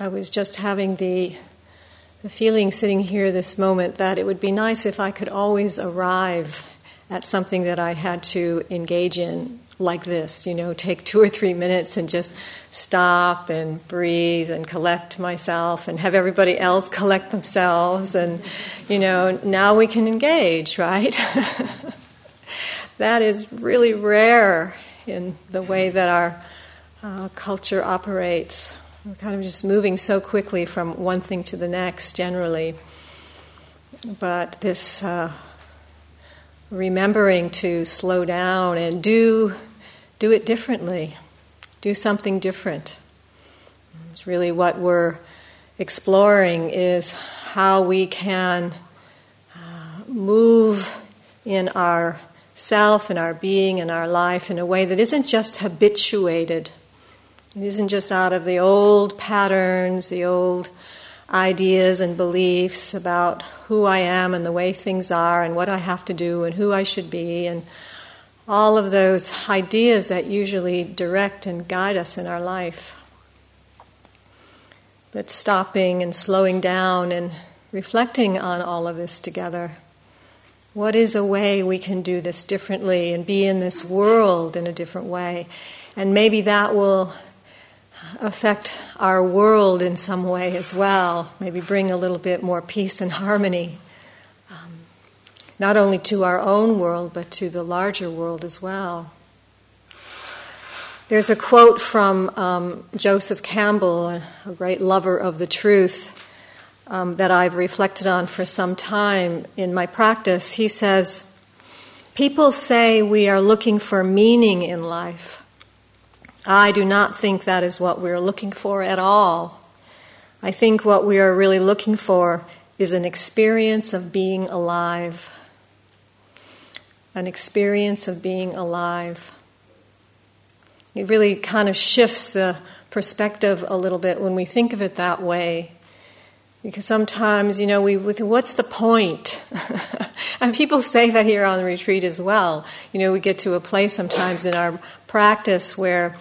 I was just having the, the feeling sitting here this moment that it would be nice if I could always arrive at something that I had to engage in like this, you know, take two or three minutes and just stop and breathe and collect myself and have everybody else collect themselves. And, you know, now we can engage, right? that is really rare in the way that our uh, culture operates. We're kind of just moving so quickly from one thing to the next generally. But this uh, remembering to slow down and do do it differently, do something different. It's really what we're exploring is how we can uh, move in our self and our being and our life in a way that isn't just habituated. It isn't just out of the old patterns, the old ideas and beliefs about who I am and the way things are and what I have to do and who I should be and all of those ideas that usually direct and guide us in our life. But stopping and slowing down and reflecting on all of this together. What is a way we can do this differently and be in this world in a different way? And maybe that will affect our world in some way as well, maybe bring a little bit more peace and harmony not only to our own world, but to the larger world as well. There's a quote from um, Joseph Campbell, a, a, great lover of the truth, um, that I've reflected on for some time in my practice. He says, People say we are looking for meaning in life. I do not think that is what we're looking for at all. I think what we are really looking for is an experience of being alive an experience of being alive. It really kind of shifts the perspective a little bit when we think of it that way. Because sometimes, you know, we what's the point? and people say that here on the retreat as well. You know, we get to a place sometimes in our practice where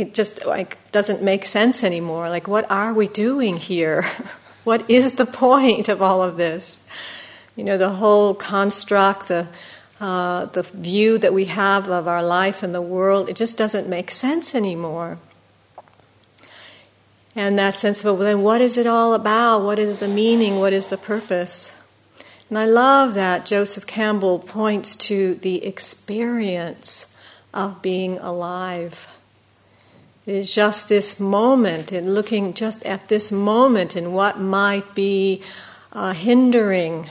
it just like doesn't make sense anymore. Like, what are we doing here? what is the point of all of this? You know, the whole construct, the uh, the view that we have of our life and the world, it just doesn't make sense anymore. And that sense of, well, then what is it all about? What is the meaning? What is the purpose? And I love that Joseph Campbell points to the experience of being alive. It is just this moment, and looking just at this moment and what might be uh, hindering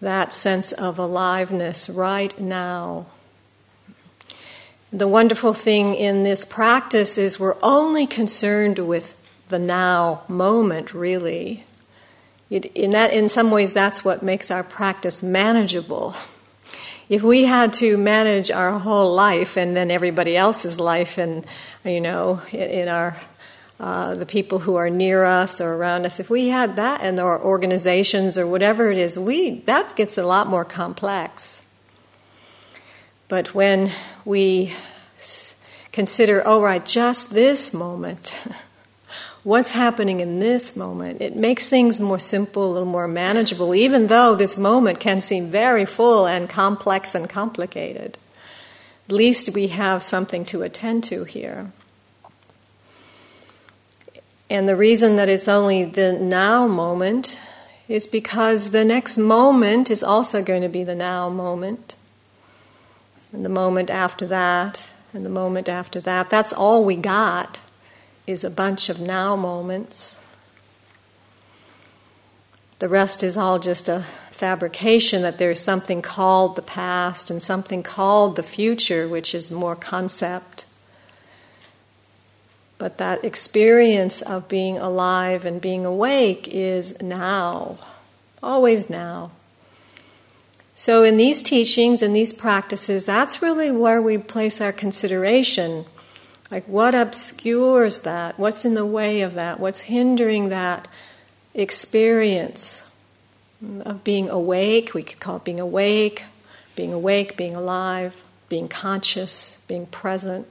that sense of aliveness right now. The wonderful thing in this practice is we're only concerned with the now moment, really. It, in, that, in some ways, that's what makes our practice manageable. If we had to manage our whole life and then everybody else's life, and you know, in, our uh, the people who are near us or around us, if we had that and our organizations or whatever it is, we that gets a lot more complex. But when we consider, oh right, just this moment, what's happening in this moment, it makes things more simple, a little more manageable, even though this moment can seem very full and complex and complicated. At least we have something to attend to here. And the reason that it's only the now moment is because the next moment is also going to be the now moment. And the moment after that, and the moment after that. That's all we got is a bunch of now moments. The rest is all just a fabrication that there's something called the past and something called the future, which is more concept. But that experience of being alive and being awake is now, always now. So, in these teachings and these practices, that's really where we place our consideration. Like, what obscures that? What's in the way of that? What's hindering that experience of being awake? We could call it being awake, being awake, being alive, being conscious, being present.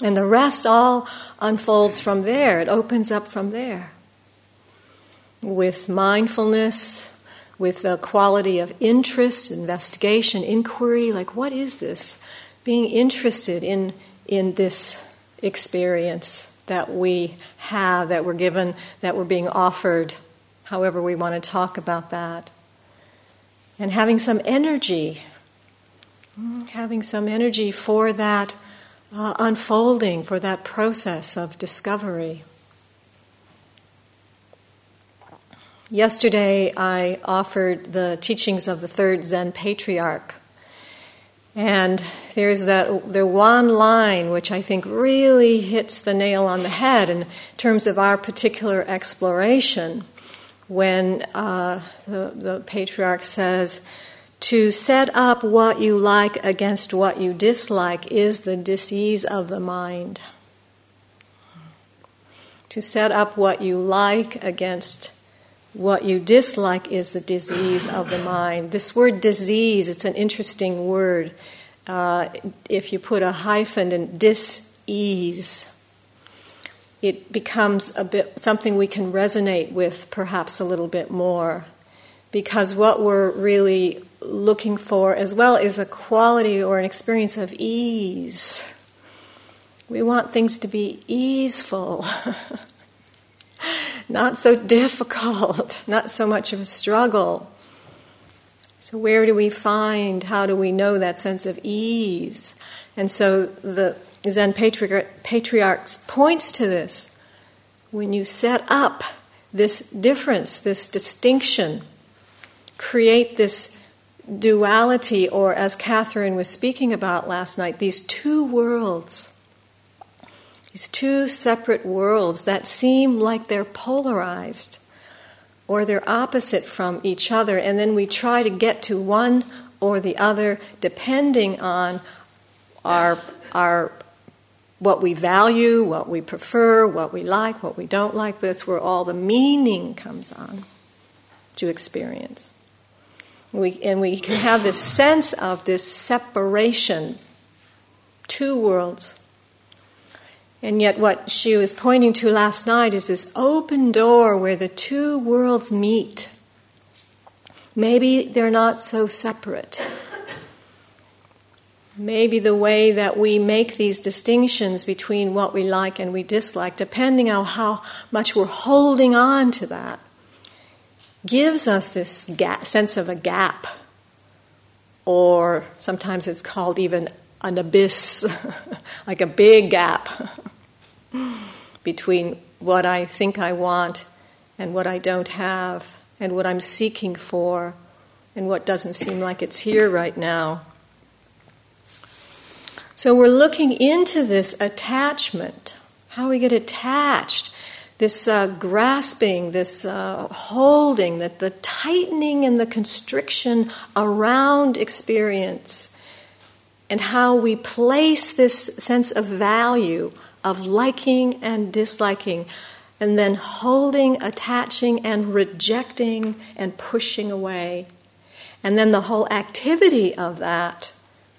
And the rest all unfolds from there, it opens up from there. With mindfulness, with the quality of interest, investigation, inquiry like, what is this? Being interested in, in this experience that we have, that we're given, that we're being offered, however we want to talk about that. And having some energy, having some energy for that uh, unfolding, for that process of discovery. Yesterday, I offered the teachings of the third Zen patriarch. And there's that the one line which I think really hits the nail on the head in terms of our particular exploration when uh, the, the patriarch says, To set up what you like against what you dislike is the disease of the mind. To set up what you like against what you dislike is the disease of the mind. This word disease, it's an interesting word. Uh, if you put a hyphen in dis-ease, it becomes a bit something we can resonate with perhaps a little bit more. Because what we're really looking for as well is a quality or an experience of ease. We want things to be easeful. not so difficult, not so much of a struggle. So, where do we find, how do we know that sense of ease? And so the Zen patriarch, points to this. When you set up this difference, this distinction, create this duality, or as Catherine was speaking about last night, these two worlds these two separate worlds that seem like they're polarized or they're opposite from each other, and then we try to get to one or the other depending on our, our what we value, what we prefer, what we like, what we don't like. That's where all the meaning comes on to experience. We, and we can have this sense of this separation, two worlds and yet, what she was pointing to last night is this open door where the two worlds meet. Maybe they're not so separate. Maybe the way that we make these distinctions between what we like and we dislike, depending on how much we're holding on to that, gives us this gap, sense of a gap. Or sometimes it's called even an abyss, like a big gap between what I think I want and what I don't have, and what I'm seeking for, and what doesn't seem like it's here right now. So we're looking into this attachment, how we get attached, this uh, grasping, this uh, holding, that the tightening and the constriction around experience, and how we place this sense of value of liking and disliking, and then holding, attaching, and rejecting and pushing away. And then the whole activity of that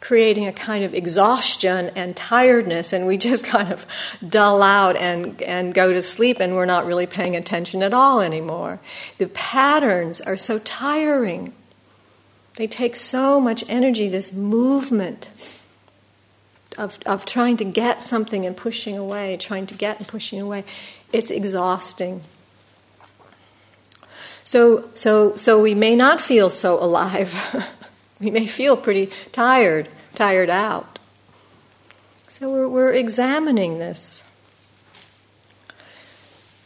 creating a kind of exhaustion and tiredness, and we just kind of dull out and, and go to sleep, and we're not really paying attention at all anymore. The patterns are so tiring. They take so much energy, this movement of, of trying to get something and pushing away, trying to get and pushing away, it's exhausting. So, so, so we may not feel so alive. we may feel pretty tired, tired out. So we're, we're examining this.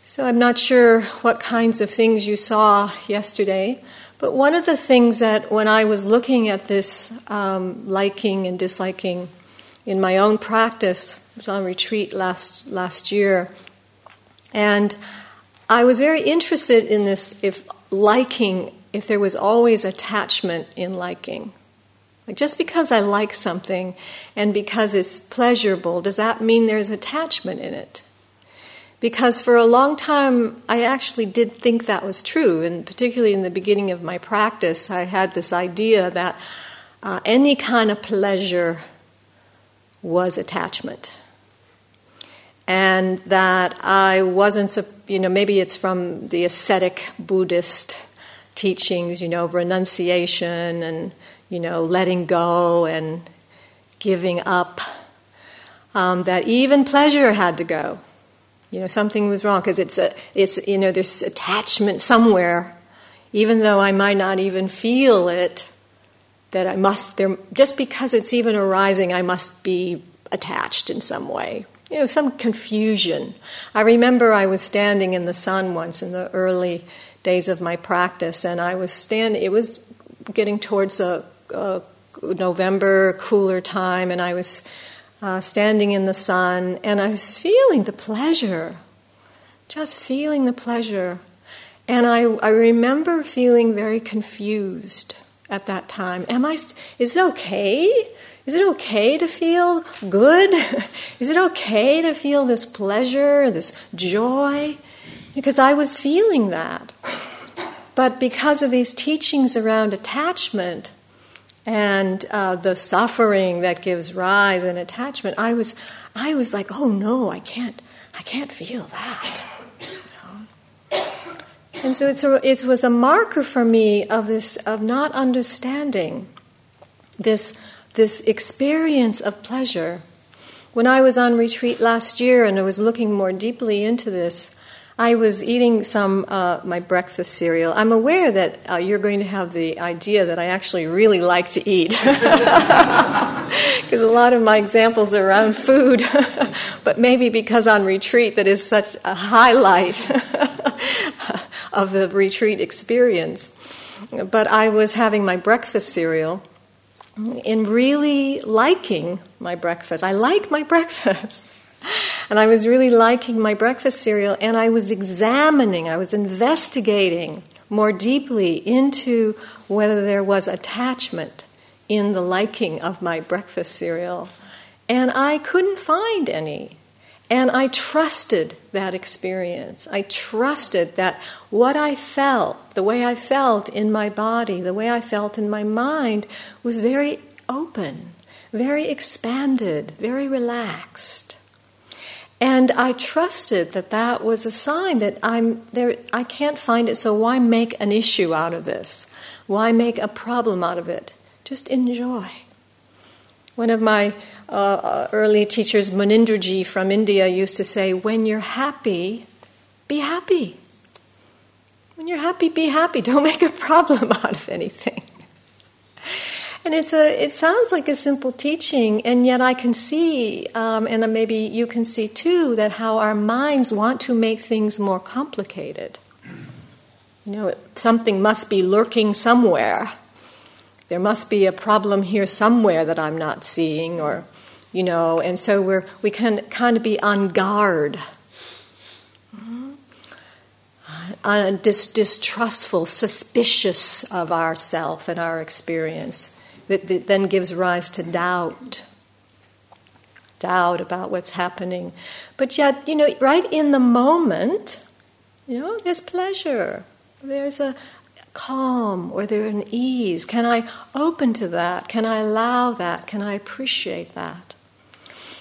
So I'm not sure what kinds of things you saw yesterday, but one of the things that when I was looking at this um, liking and disliking in my own practice. I was on retreat last last year, and I was very interested in this. If liking, if there was always attachment in liking, like just because I like something and because it's pleasurable, does that mean there's attachment in it? Because for a long time, I actually did think that was true, and particularly in the beginning of my practice, I had this idea that uh, any kind of pleasure was attachment. and that I wasn't, you know, maybe it's from the ascetic Buddhist teachings, you know, renunciation and, you know, letting go and giving up, um, that even pleasure had to go. You know, something was wrong because it's a, it's you know, there's attachment somewhere, even though I might not even feel it. That I must there just because it's even arising, I must be attached in some way. You know, some confusion. I remember I was standing in the sun once in the early days of my practice, and I was standing. It was getting towards a, a November cooler time, and I was uh, standing in the sun, and I was feeling the pleasure, just feeling the pleasure. And I, I remember feeling very confused at that time. Am I, is it okay? Is it okay to feel good? is it okay to feel this pleasure, this joy? Because I was feeling that. But because of these teachings around attachment, and uh, the suffering that gives rise in attachment, I was, I was like, oh no, I can't, I can't feel that. And so it's a, it was a marker for me of this of not understanding this this experience of pleasure. When I was on retreat last year and I was looking more deeply into this, I was eating some uh, my breakfast cereal. I'm aware that uh, you're going to have the idea that I actually really like to eat, because a lot of my examples are around food. but maybe because on retreat that is such a highlight of the retreat experience. But I was having my breakfast cereal in really liking my breakfast. I like my breakfast. And I was really liking my breakfast cereal, and I was examining, I was investigating more deeply into whether there was attachment in the liking of my breakfast cereal. And I couldn't find any. And I trusted that experience. I trusted that what I felt, the way I felt in my body, the way I felt in my mind, was very open, very expanded, very relaxed. And I trusted that that was a sign that I'm there. I can't find it, so why make an issue out of this? Why make a problem out of it? Just enjoy. One of my uh, uh early teachers, Munindraji from India, used to say, When you're happy, be happy. When you're happy, be happy. Don't make a problem out of anything. And it's a, it sounds like a simple teaching, and yet I can see, um, and maybe you can see too, that how our minds want to make things more complicated. You know, something must be lurking somewhere. There must be a problem here somewhere that I'm not seeing, or, you know, and so we're, we can kind of be on guard. Uh, dis- distrustful, suspicious of ourself and our experience that, that then gives rise to doubt doubt about what's happening. But yet, you know, right in the moment, you know, there's pleasure, there's a calm, or there's an ease. Can I open to that? Can I allow that? Can I appreciate that?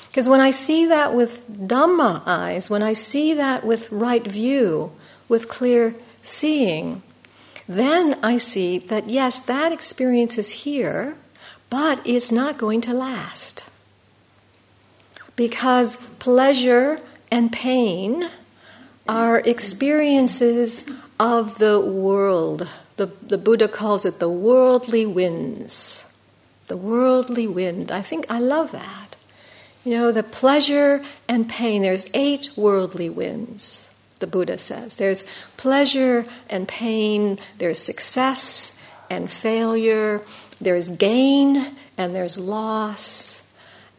Because when I see that with Dhamma eyes, when I see that with right view, with clear seeing, then I see that yes, that experience is here, but it's not going to last. Because pleasure and pain are experiences of the world. The, the Buddha calls it the worldly winds. The worldly wind. I think I love that. You know, the pleasure and pain, there's eight worldly winds the Buddha says. There's pleasure and pain, there's success and failure, there's gain and there's loss,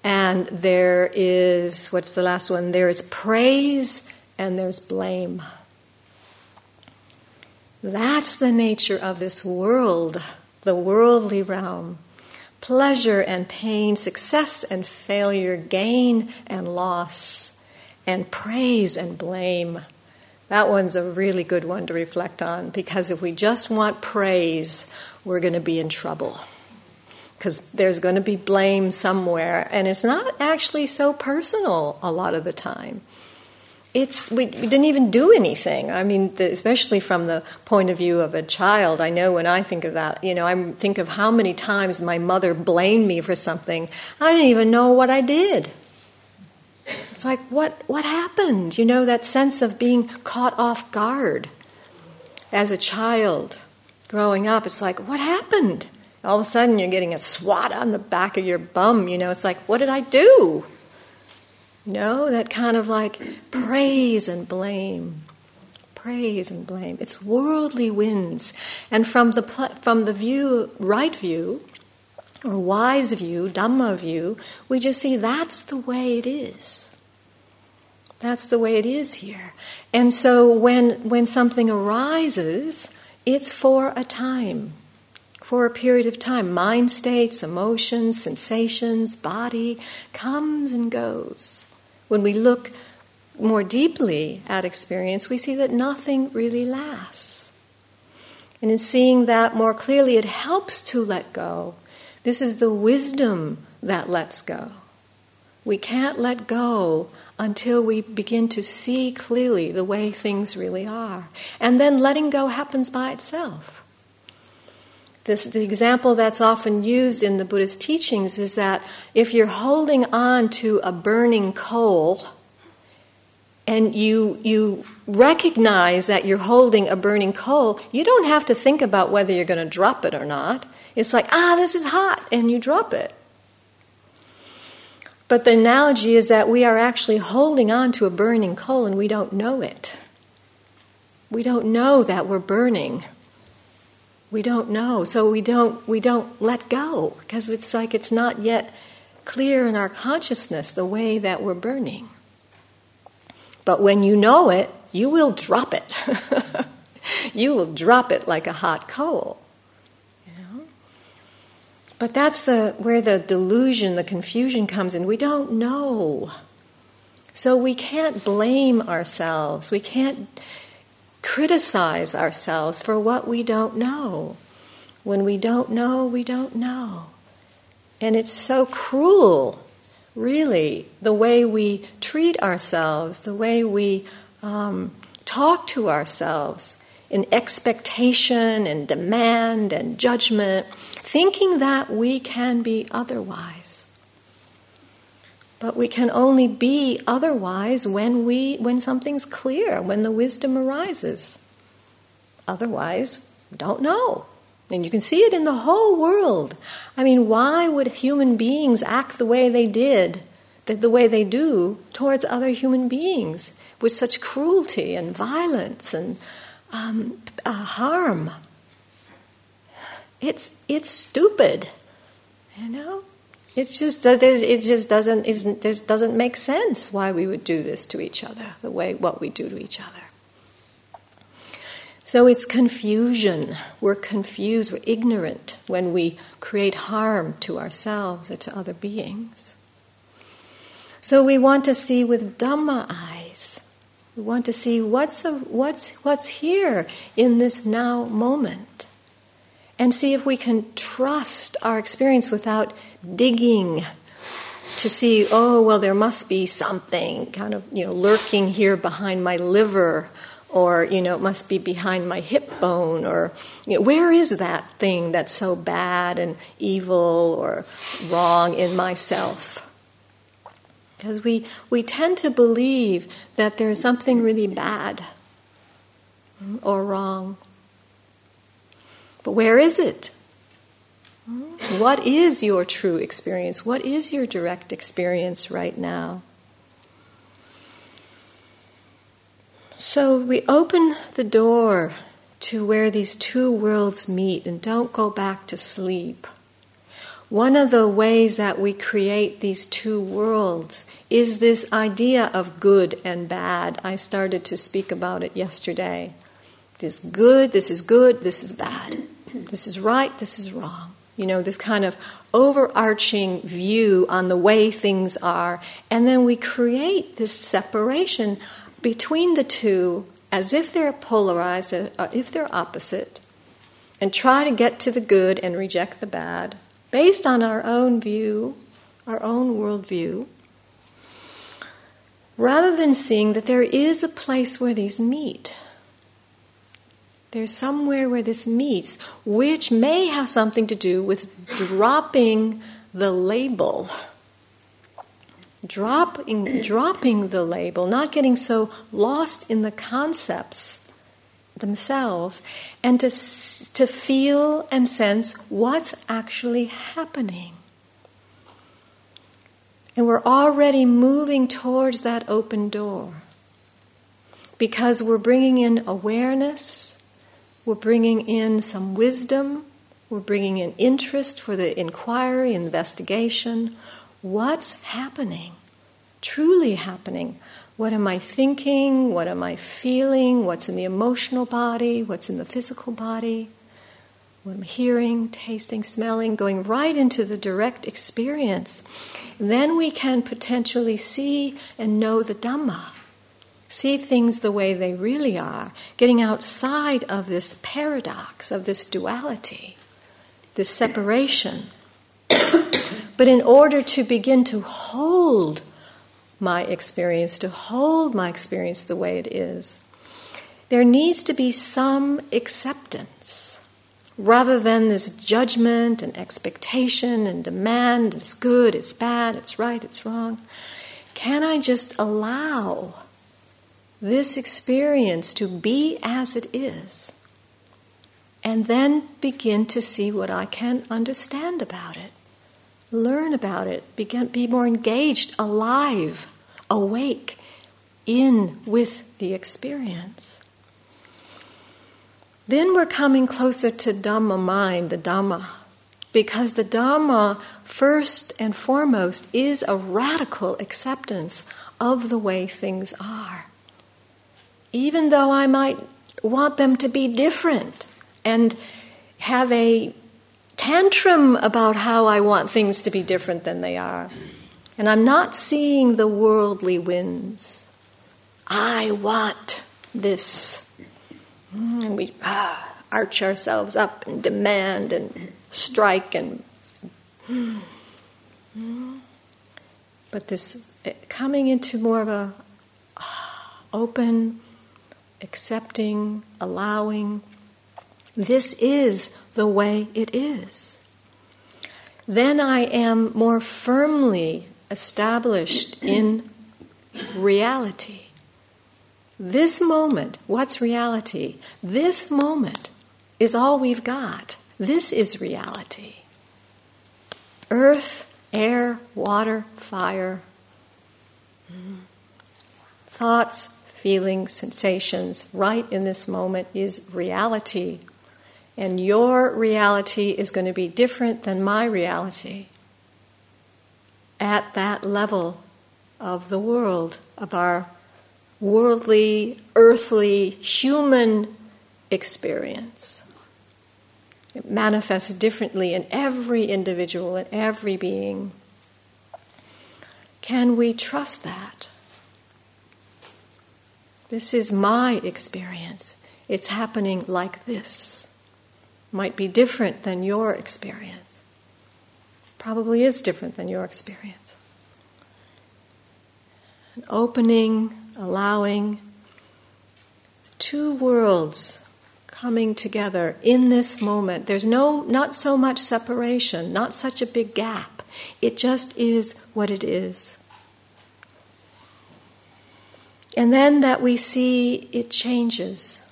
and there is, what's the last one? There is praise and there's blame. That's the nature of this world, the worldly realm. Pleasure and pain, success and failure, gain and loss, and praise and blame. That one's a really good one to reflect on because if we just want praise, we're going to be in trouble. because there's going to be blame somewhere, and it's not actually so personal a lot of the time. It's we, we didn't even do anything. I mean, the, especially from the point of view of a child. I know when I think of that, you know, I think of how many times my mother blamed me for something I didn't even know what I did. It's like what what happened? You know, that sense of being caught off guard as a child growing up. It's like what happened? all of a sudden you're getting a swat on the back of your bum. You know, it's like, what did I do? Know, that kind of like praise and blame. Praise and blame. It's worldly winds. And from the, from the view, right view, or wise view, Dhamma view, we just see that's the way it is. That's the way it is here. And so when, when something arises, it's for a time for a period of time. Mind states, emotions, sensations, body comes and goes. When we look more deeply at experience, we see that nothing really lasts. And in seeing that more clearly, it helps to let go. This is the wisdom that lets go. We can't let go until we begin to see clearly the way things really are. And then letting go happens by itself. This, the example that's often used in the Buddhist teachings is that if you're holding on to a burning coal and you, you recognize that you're holding a burning coal, you don't have to think about whether you're going to drop it or not. It's like, ah, this is hot, and you drop it. But the analogy is that we are actually holding on to a burning coal and we don't know it. We don't know that we're burning we don't know. So we don't we don't let go because it's like it's not yet clear in our consciousness the way that we're burning. But when you know it you will drop it. You will drop it like a hot coal. But that's the where the delusion the confusion comes in. We don't know. So we can't blame ourselves. We can't criticize ourselves for what we don't know. When we don't know, we don't know. And it's so cruel, really, the way we treat ourselves, the way we um, talk to ourselves in expectation and demand and judgment, thinking that we can be otherwise. But we can only be otherwise when we when something's clear, when the wisdom arises. Otherwise, don't know. And you can see it in the whole world. I mean, why would human beings act the way they did, the way they do, towards other human beings with such cruelty and violence and um, uh, harm? It's, it's stupid, you know? It's just it just doesn't isn't doesn't make sense why we would do this to each other the way what we do to each other. So it's confusion. We're confused. We're ignorant when we create harm to ourselves or to other beings. So we want to see with Dhamma eyes. We want to see what's a, what's what's here in this now moment and see if we can trust our experience without digging to see, oh, well, there must be something kind of, you know, lurking here behind my liver, or, you know, it must be behind my hip bone, or, you know, where is that thing that's so bad and evil or wrong in myself? Because we, we tend to believe that there's something really bad or wrong but where is it? What is your true experience? What is your direct experience right now? So we open the door to where these two worlds meet and don't go back to sleep. One of the ways that we create these two worlds is this idea of good and bad. I started to speak about it yesterday. This good, this is good, this is bad. This is right, this is wrong. You know, this kind of overarching view on the way things are. And then we create this separation between the two as if they're polarized, uh, if they're opposite, and try to get to the good and reject the bad, based on our own view, our own worldview, rather than seeing that there is a place where these meet. There's somewhere where this meets, which may have something to do with dropping the label. Dropping, dropping the label, not getting so lost in the concepts themselves, and to, to feel and sense what's actually happening. And we're already moving towards that open door because we're bringing in awareness, we're bringing in some wisdom, we're bringing in interest for the inquiry, investigation. What's happening? Truly happening. What am I thinking? What am I feeling? What's in the emotional body? What's in the physical body? What I'm hearing, tasting, smelling? Going right into the direct experience. Then we can potentially see and know the Dhamma see things the way they really are, getting outside of this paradox, of this duality this separation. but in order to begin to hold my experience, to hold my experience the way it is, there needs to be some acceptance rather than this judgment and expectation and demand it's good, it's bad, it's right, it's wrong. Can I just allow this experience to be as it is? and then begin to see what I can understand about it, learn about it, begin, be more engaged, alive, awake, in with the experience. Then we're coming closer to Dhamma mind, the Dhamma, because the Dhamma, first and foremost, is a radical acceptance of the way things are. Even though I might want them to be different, and have a tantrum about how I want things to be different than they are. And I'm not seeing the worldly winds. I want this. And we ah, arch ourselves up and demand and strike and. But this eh, coming into more of a ah, open, accepting, allowing, this is the way it is. Then I am more firmly established in reality. This moment, what's reality? This moment is all we've got. This is reality. Earth, air, water, fire, mm-hmm. thoughts, feelings, sensations, right in this moment is reality and your reality is going to be different than my reality at that level of the world, of our worldly, earthly, human experience. It manifests differently in every individual, in every being. Can we trust that? This is my experience. It's happening like this might be different than your experience. Probably is different than your experience. An opening, allowing two worlds coming together in this moment. There's no not so much separation, not such a big gap. It just is what it is. And then that we see it changes.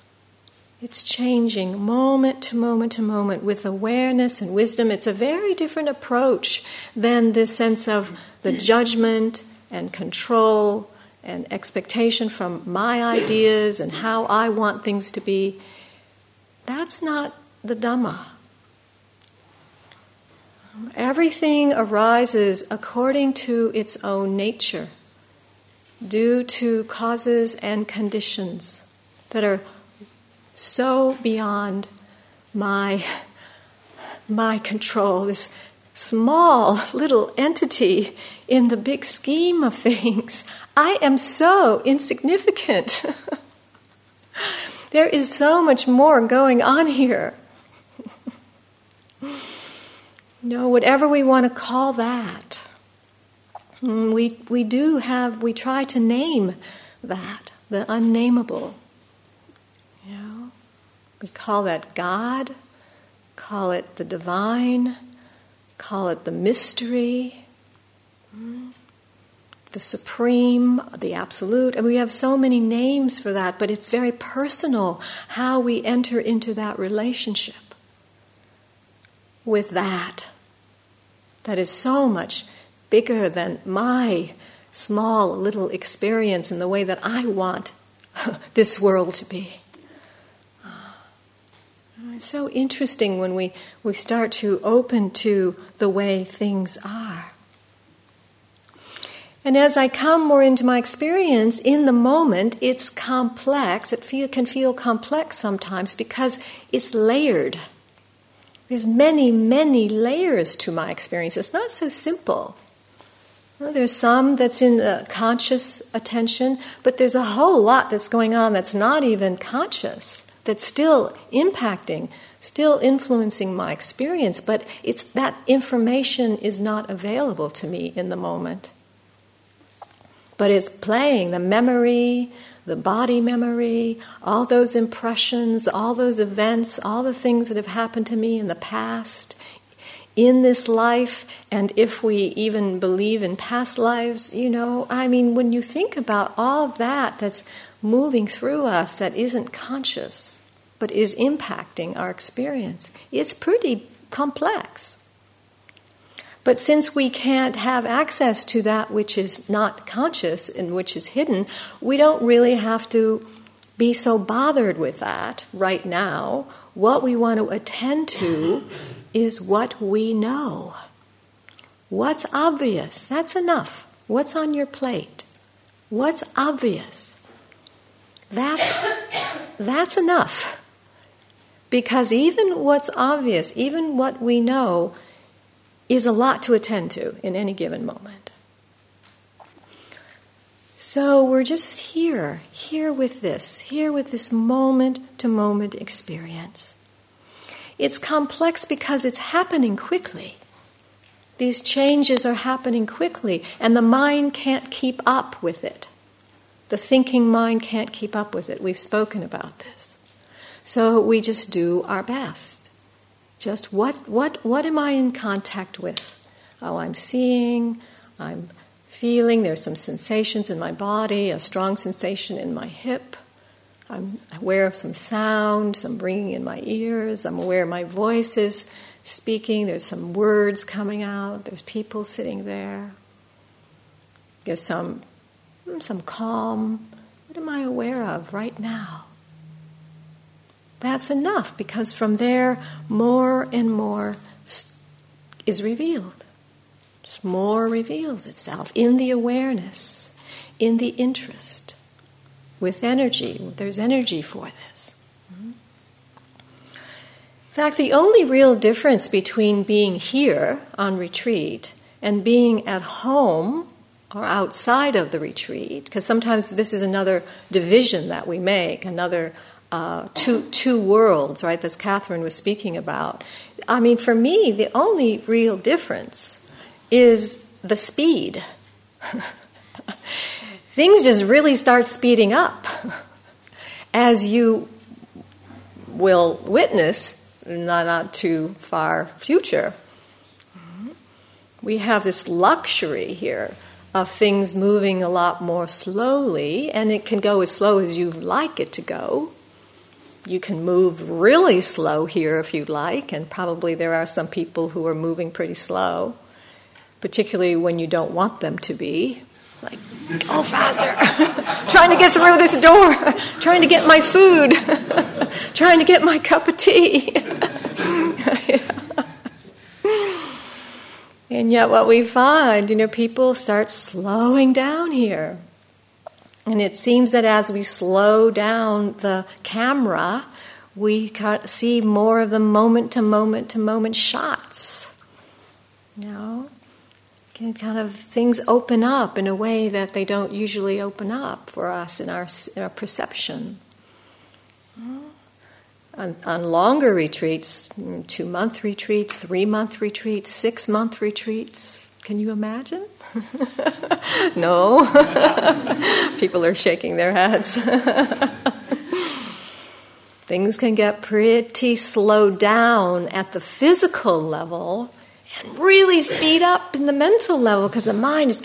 It's changing moment to moment to moment with awareness and wisdom. It's a very different approach than this sense of the mm. judgment and control and expectation from my ideas and how I want things to be. That's not the Dhamma. Everything arises according to its own nature, due to causes and conditions that are so beyond my my control. This small little entity in the big scheme of things. I am so insignificant. There is so much more going on here. You know, whatever we want to call that, we, we do have, we try to name that, the unnameable. You know, we call that God, call it the divine, call it the mystery, mm, the supreme, the absolute. And we have so many names for that, but it's very personal how we enter into that relationship with that. That is so much bigger than my small little experience in the way that I want this world to be. Ah. It's so interesting when we, we start to open to the way things are. And as I come more into my experience, in the moment, it's complex. It feel, can feel complex sometimes because it's layered. There's many, many layers to my experience. It's not so simple. Well, there's some that's in the conscious attention, but there's a whole lot that's going on that's not even conscious, that's still impacting, still influencing my experience, but it's that information is not available to me in the moment. But it's playing the memory, the body memory, all those impressions, all those events, all the things that have happened to me in the past, in this life, and if we even believe in past lives, you know, I mean, when you think about all that that's moving through us that isn't conscious, but is impacting our experience, it's pretty complex. But since we can't have access to that which is not conscious and which is hidden, we don't really have to be so bothered with that right now. What we want to attend to is what we know. What's obvious? That's enough. What's on your plate? What's obvious? That's, that's enough. Because even what's obvious, even what we know, is a lot to attend to in any given moment. So we're just here, here with this, here with this moment to moment experience. It's complex because it's happening quickly. These changes are happening quickly, and the mind can't keep up with it. The thinking mind can't keep up with it. We've spoken about this. So we just do our best. Just what, what, what am I in contact with? Oh, I'm seeing, I'm feeling, there's some sensations in my body, a strong sensation in my hip. I'm aware of some sound, some ringing in my ears. I'm aware my voice is speaking. There's some words coming out. There's people sitting there. There's some, some calm. What am I aware of right now? That's enough because from there, more and more is revealed. Just more reveals itself in the awareness, in the interest, with energy. There's energy for this. In fact, the only real difference between being here on retreat and being at home or outside of the retreat, because sometimes this is another division that we make, another uh, two two worlds, right? That Catherine was speaking about. I mean, for me, the only real difference is the speed. Things just really start speeding up as you will witness not, not too far future. We have this luxury here of things moving a lot more slowly, and it can go as slow as you like it to go you can move really slow here if you like, and probably there are some people who are moving pretty slow, particularly when you don't want them to be. Like, oh, faster! trying to get through this door, trying to get my food, trying to get my cup of tea. and yet, what we find, you know, people start slowing down here. And it seems that as we slow down the camera, we see more of the moment to moment to moment shots. You know? Kind of things open up in a way that they don't usually open up for us in our, in our perception. Mm-hmm. on, on longer retreats, two month retreats, three month retreats, six month retreats. Can you imagine? no. People are shaking their heads. Things can get pretty slowed down at the physical level and really speed up in the mental level because the mind is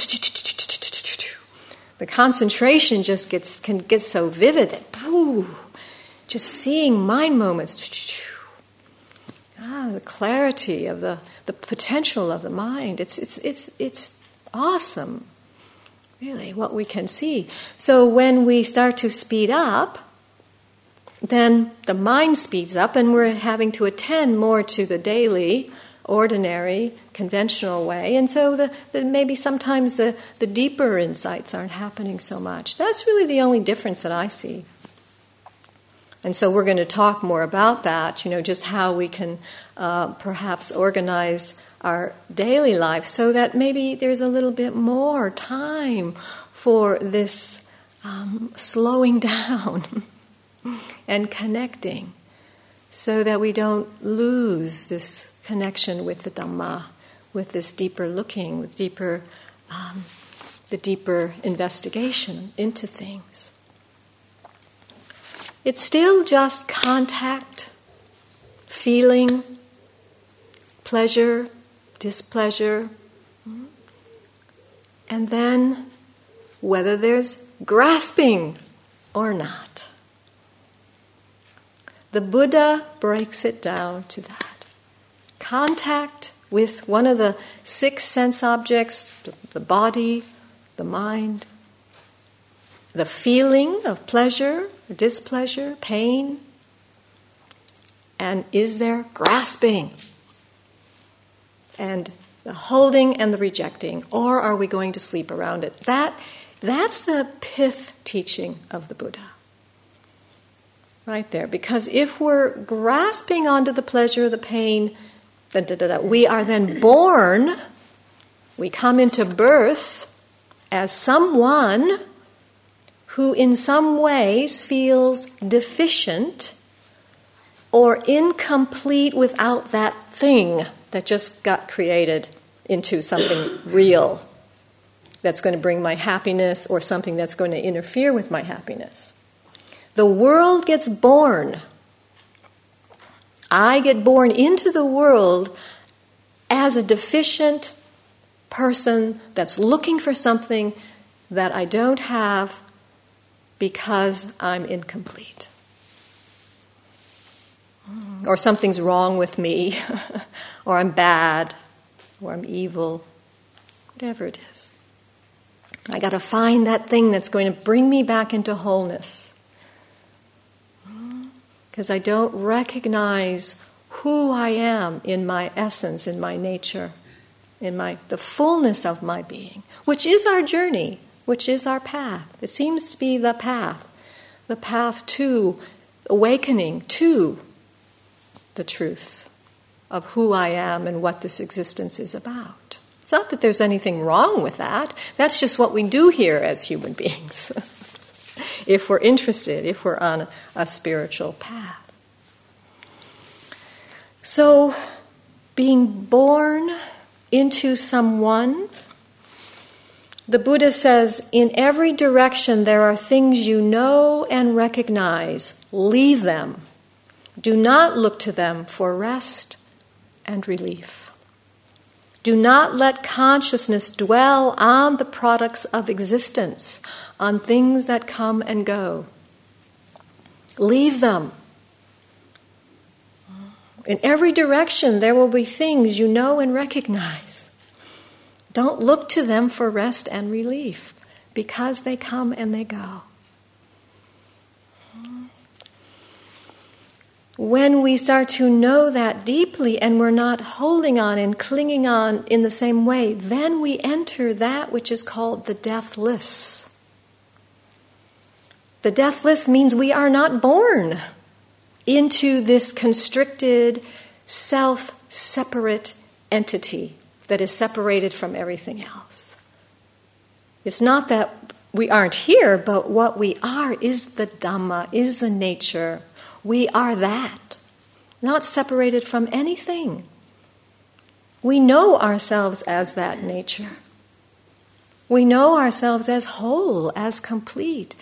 the concentration just gets can get so vivid that just seeing mind moments. Ah, the clarity of the, the potential of the mind. It's, it's, it's, it's awesome, really, what we can see. So when we start to speed up, then the mind speeds up, and we're having to attend more to the daily, ordinary, conventional way. And so the, the, maybe sometimes the, the deeper insights aren't happening so much. That's really the only difference that I see. And so we're going to talk more about that, you know, just how we can uh, perhaps organize our daily life so that maybe there's a little bit more time for this um, slowing down and connecting so that we don't lose this connection with the Dhamma, with this deeper looking, with deeper, um, the deeper investigation into things. It's still just contact, feeling, pleasure, displeasure, and then whether there's grasping or not. The Buddha breaks it down to that. Contact with one of the six sense objects the body, the mind, the feeling of pleasure, displeasure, pain? And is there grasping? And the holding and the rejecting, or are we going to sleep around it? That, that's the pith teaching of the Buddha. Right there. Because if we're grasping onto the pleasure, the pain, da, da, da, we are then born, we come into birth as someone who in some ways feels deficient or incomplete without that thing that just got created into something real that's going to bring my happiness or something that's going to interfere with my happiness. The world gets born. I get born into the world as a deficient person that's looking for something that I don't have because I'm incomplete. Or something's wrong with me, or I'm bad, or I'm evil, whatever it is. I got to find that thing that's going to bring me back into wholeness. Because I don't recognize who I am in my essence, in my nature, in my the fullness of my being, which is our journey which is our path. It seems to be the path, the path to awakening to the truth of who I am and what this existence is about. It's not that there's anything wrong with that, that's just what we do here as human beings. If we're interested, if we're on a spiritual path. So, being born into someone the Buddha says, In every direction there are things you know and recognize. Leave them. Do not look to them for rest and relief. Do not let consciousness dwell on the products of existence, on things that come and go. Leave them. In every direction, there will be things you know and recognize. Don't look to them for rest and relief because they come and they go. When we start to know that deeply and we're not holding on and clinging on in the same way, then we enter that which is called the deathless. The deathless means we are not born into this constricted, self separate entity that is separated from everything else. It's not that we aren't here, but what we are is the Dhamma, is the nature. We are that, not separated from anything. We know ourselves as that nature. We know ourselves as whole, as complete,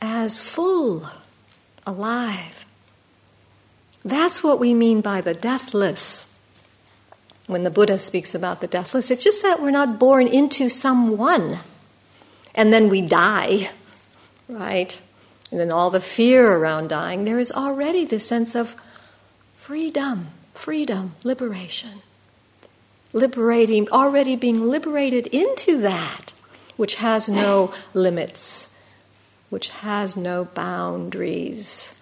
as full, alive. That's what we mean by the deathless. When the Buddha speaks about the deathless, it's just that we're not born into someone and then we die, right? And then all the fear around dying, there is already this sense of freedom, freedom, liberation. Liberating, already being liberated into that which has no limits, which has no boundaries,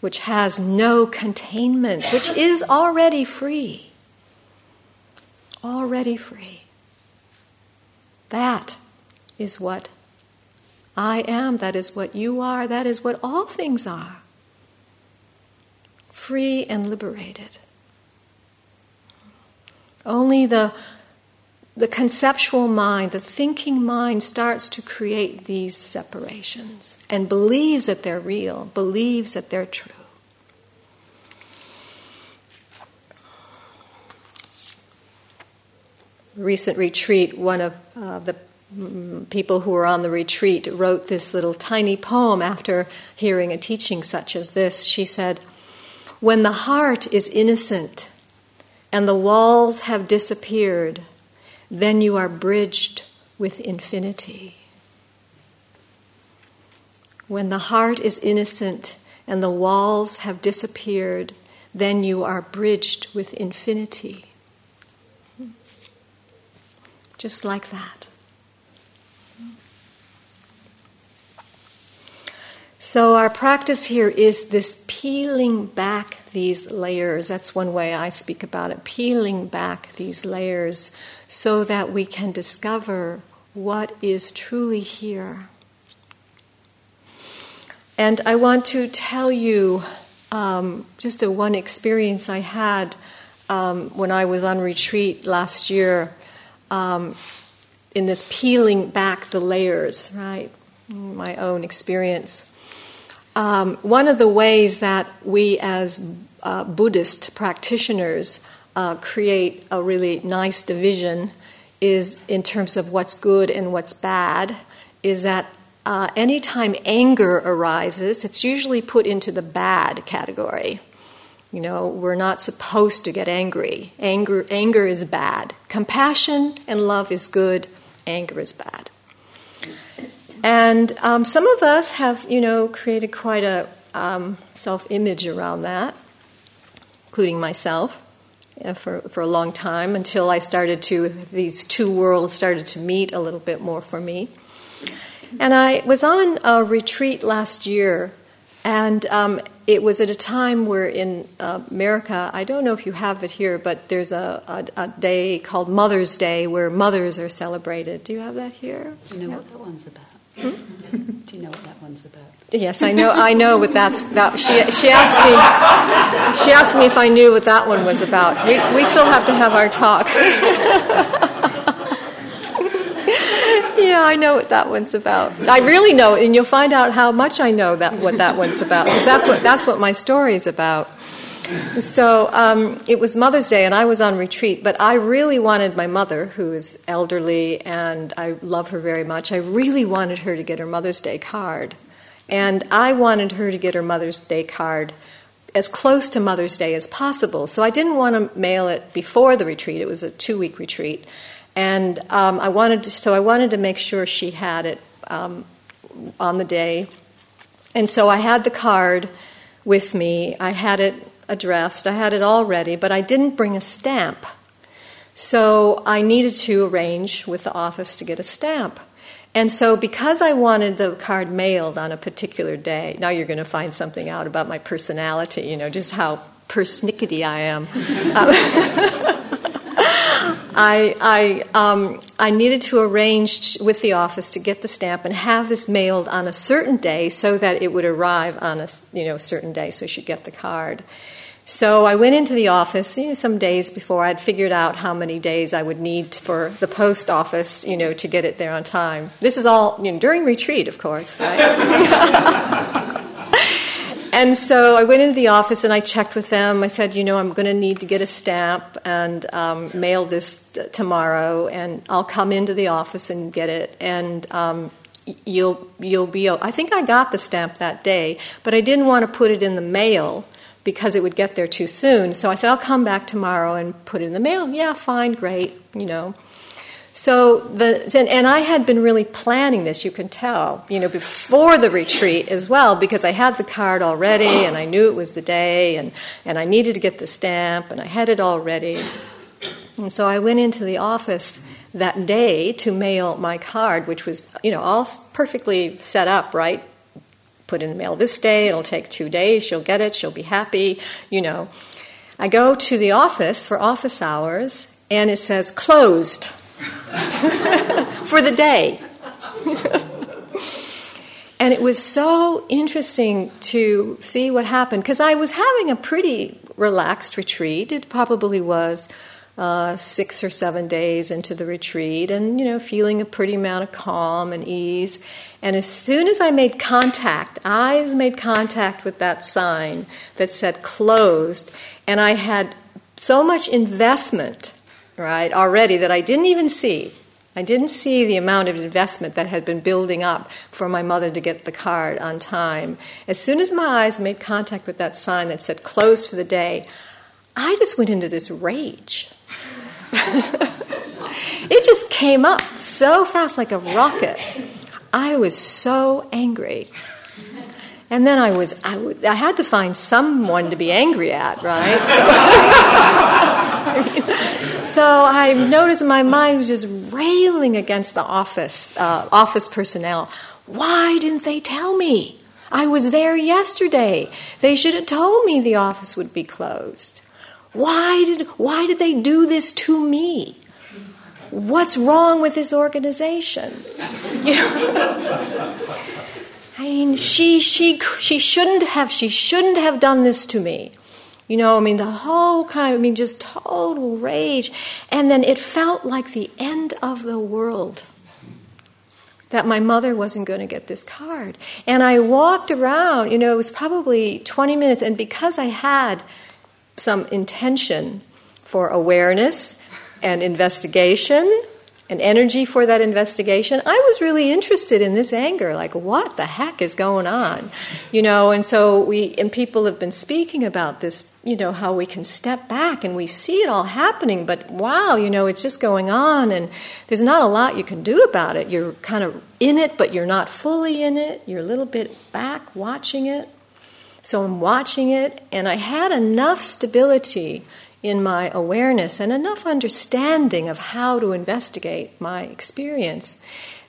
which has no containment, which is already free. Already free. That is what I am, that is what you are, that is what all things are. Free and liberated. Only the, the conceptual mind, the thinking mind, starts to create these separations and believes that they're real, believes that they're true. Recent retreat, one of uh, the people who were on the retreat wrote this little tiny poem after hearing a teaching such as this. She said, When the heart is innocent and the walls have disappeared, then you are bridged with infinity. When the heart is innocent and the walls have disappeared, then you are bridged with infinity. Just like that. So, our practice here is this peeling back these layers. That's one way I speak about it peeling back these layers so that we can discover what is truly here. And I want to tell you um, just a one experience I had um, when I was on retreat last year um, in this peeling back the layers, right? My own experience. Um, one of the ways that we as uh, Buddhist practitioners uh, create a really nice division is in terms of what's good and what's bad, is that uh, anytime anger arises, it's usually put into the bad category. You know, we're not supposed to get angry. Anger, anger is bad. Compassion and love is good. Anger is bad. And um, some of us have, you know, created quite a um, self-image around that, including myself, for for a long time until I started to these two worlds started to meet a little bit more for me. And I was on a retreat last year, and um, it was at a time where in America, I don't know if you have it here, but there's a, a, a, day called Mother's Day where mothers are celebrated. Do you have that here? Do you know yeah. what that one's about? Do you know what that one's about? Yes, I know. I know what that's about. She she asked me. She asked me if I knew what that one was about. We we still have to have our talk. yeah, I know what that one's about. I really know, and you'll find out how much I know that what that one's about because that's what that's what my story is about. So um, it was Mother's Day, and I was on retreat, but I really wanted my mother, who is elderly, and I love her very much. I really wanted her to get her Mother's Day card. And I wanted her to get her Mother's Day card as close to Mother's Day as possible. So I didn't want to mail it before the retreat, it was a two week retreat. And um, I wanted to, so I wanted to make sure she had it um, on the day. And so I had the card with me. I had it addressed. I had it all ready, but I didn't bring a stamp. So I needed to arrange with the office to get a stamp. And so, because I wanted the card mailed on a particular day, now you're going to find something out about my personality, you know, just how persnickety I am. I, I, um, I needed to arrange with the office to get the stamp and have this mailed on a certain day so that it would arrive on a you know, certain day so she'd get the card. So I went into the office, you know, some days before I'd figured out how many days I would need for the post office, you know, to get it there on time. This is all you know, during retreat, of course, right? and so I went into the office and I checked with them. I said, you know, I'm going to need to get a stamp and um, mail this t- tomorrow, and I'll come into the office and get it. And um, you'll you'll be. I think I got the stamp that day, but I didn't want to put it in the mail because it would get there too soon. So I said, I'll come back tomorrow and put it in the mail. Yeah, fine, great, you know. So the and, I had been really planning this. You can tell, you know, before the retreat as well, because I had the card already, and I knew it was the day, and and I needed to get the stamp, and I had it all ready. And so I went into the office that day to mail my card, which was, you know, all perfectly set up, right? Put in the mail this day. It'll take two days. She'll get it. She'll be happy. You know. I go to the office for office hours, and it says closed. for the day. and it was so interesting to see what happened because I was having a pretty relaxed retreat. It probably was uh, six or seven days into the retreat, and you know, feeling a pretty amount of calm and ease. And as soon as I made contact, eyes made contact with that sign that said closed, and I had so much investment right, already that I didn't even see. I didn't see the amount of investment that had been building up for my mother to get the card on time. As soon as my eyes made contact with that sign that said closed for the day, I just went into this rage. It just came up so fast like a rocket. I was so angry. And then I was, I, w- I had to find someone to be angry at, right? So, so I noticed my mind was just railing against the office, uh, office personnel. Why didn't they tell me? I was there yesterday. They should have told me the office would be closed. Why did, why did they do this to me? What's wrong with this organization? You know? I mean, she, she, she shouldn't have, she shouldn't have done this to me. You know, I mean, the whole kind, I mean, just total rage. And then it felt like the end of the world that my mother wasn't going to get this card. And I walked around, you know, it was probably 20 minutes, and because I had some intention for awareness and investigation and energy for that investigation, I was really interested in this anger. Like, what the heck is going on? You know, and so we, and people have been speaking about this, you know, how we can step back and we see it all happening, but wow, you know, it's just going on and there's not a lot you can do about it. You're kind of in it, but you're not fully in it. You're a little bit back watching it. So I'm watching it, and I had enough stability in my awareness and enough understanding of how to investigate my experience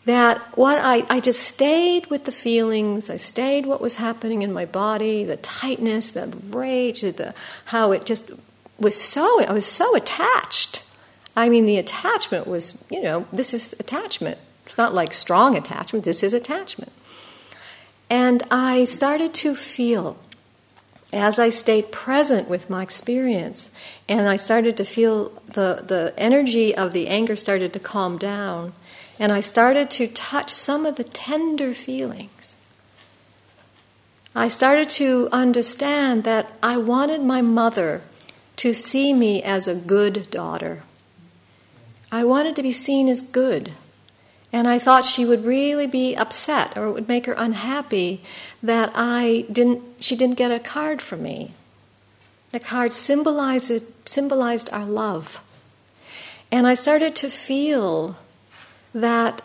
that what I, I just stayed with the feelings, I stayed what was happening in my body, the tightness, the rage, the how it just was so I was so attached. I mean the attachment was, you know, this is attachment. It's not like strong attachment, this is attachment. And I started to feel as I stayed present with my experience and I started to feel the, the energy of the anger started to calm down, and I started to touch some of the tender feelings. I started to understand that I wanted my mother to see me as a good daughter. I wanted to be seen as good. And I thought she would really be upset or it would make her unhappy that I didn't she didn't get a card from me. The card symbolized, symbolized our love. And I started to feel that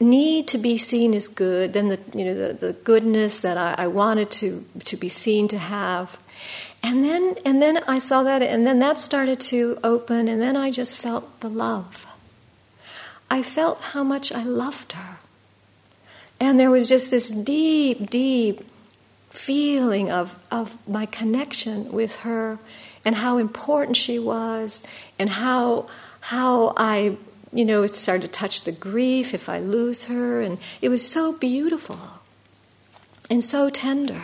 need to be seen as good, then the you know the, the goodness that I, I wanted to to be seen to have. And then and then I saw that and then that started to open and then I just felt the love. I felt how much I loved her. And there was just this deep, deep feeling of, of my connection with her and how important she was and how how I you know it started to touch the grief if I lose her and it was so beautiful and so tender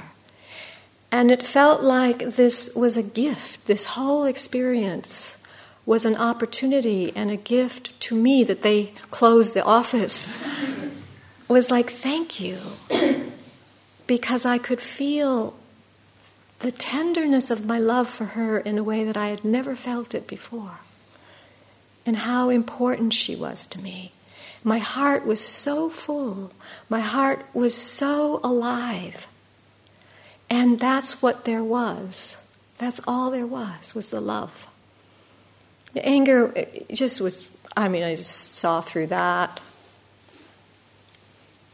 and it felt like this was a gift this whole experience was an opportunity and a gift to me that they closed the office was like thank you because I could feel the tenderness of my love for her in a way that I had never felt it before, and how important she was to me. My heart was so full, my heart was so alive. And that's what there was. That's all there was, was the love. The anger just was, I mean, I just saw through that.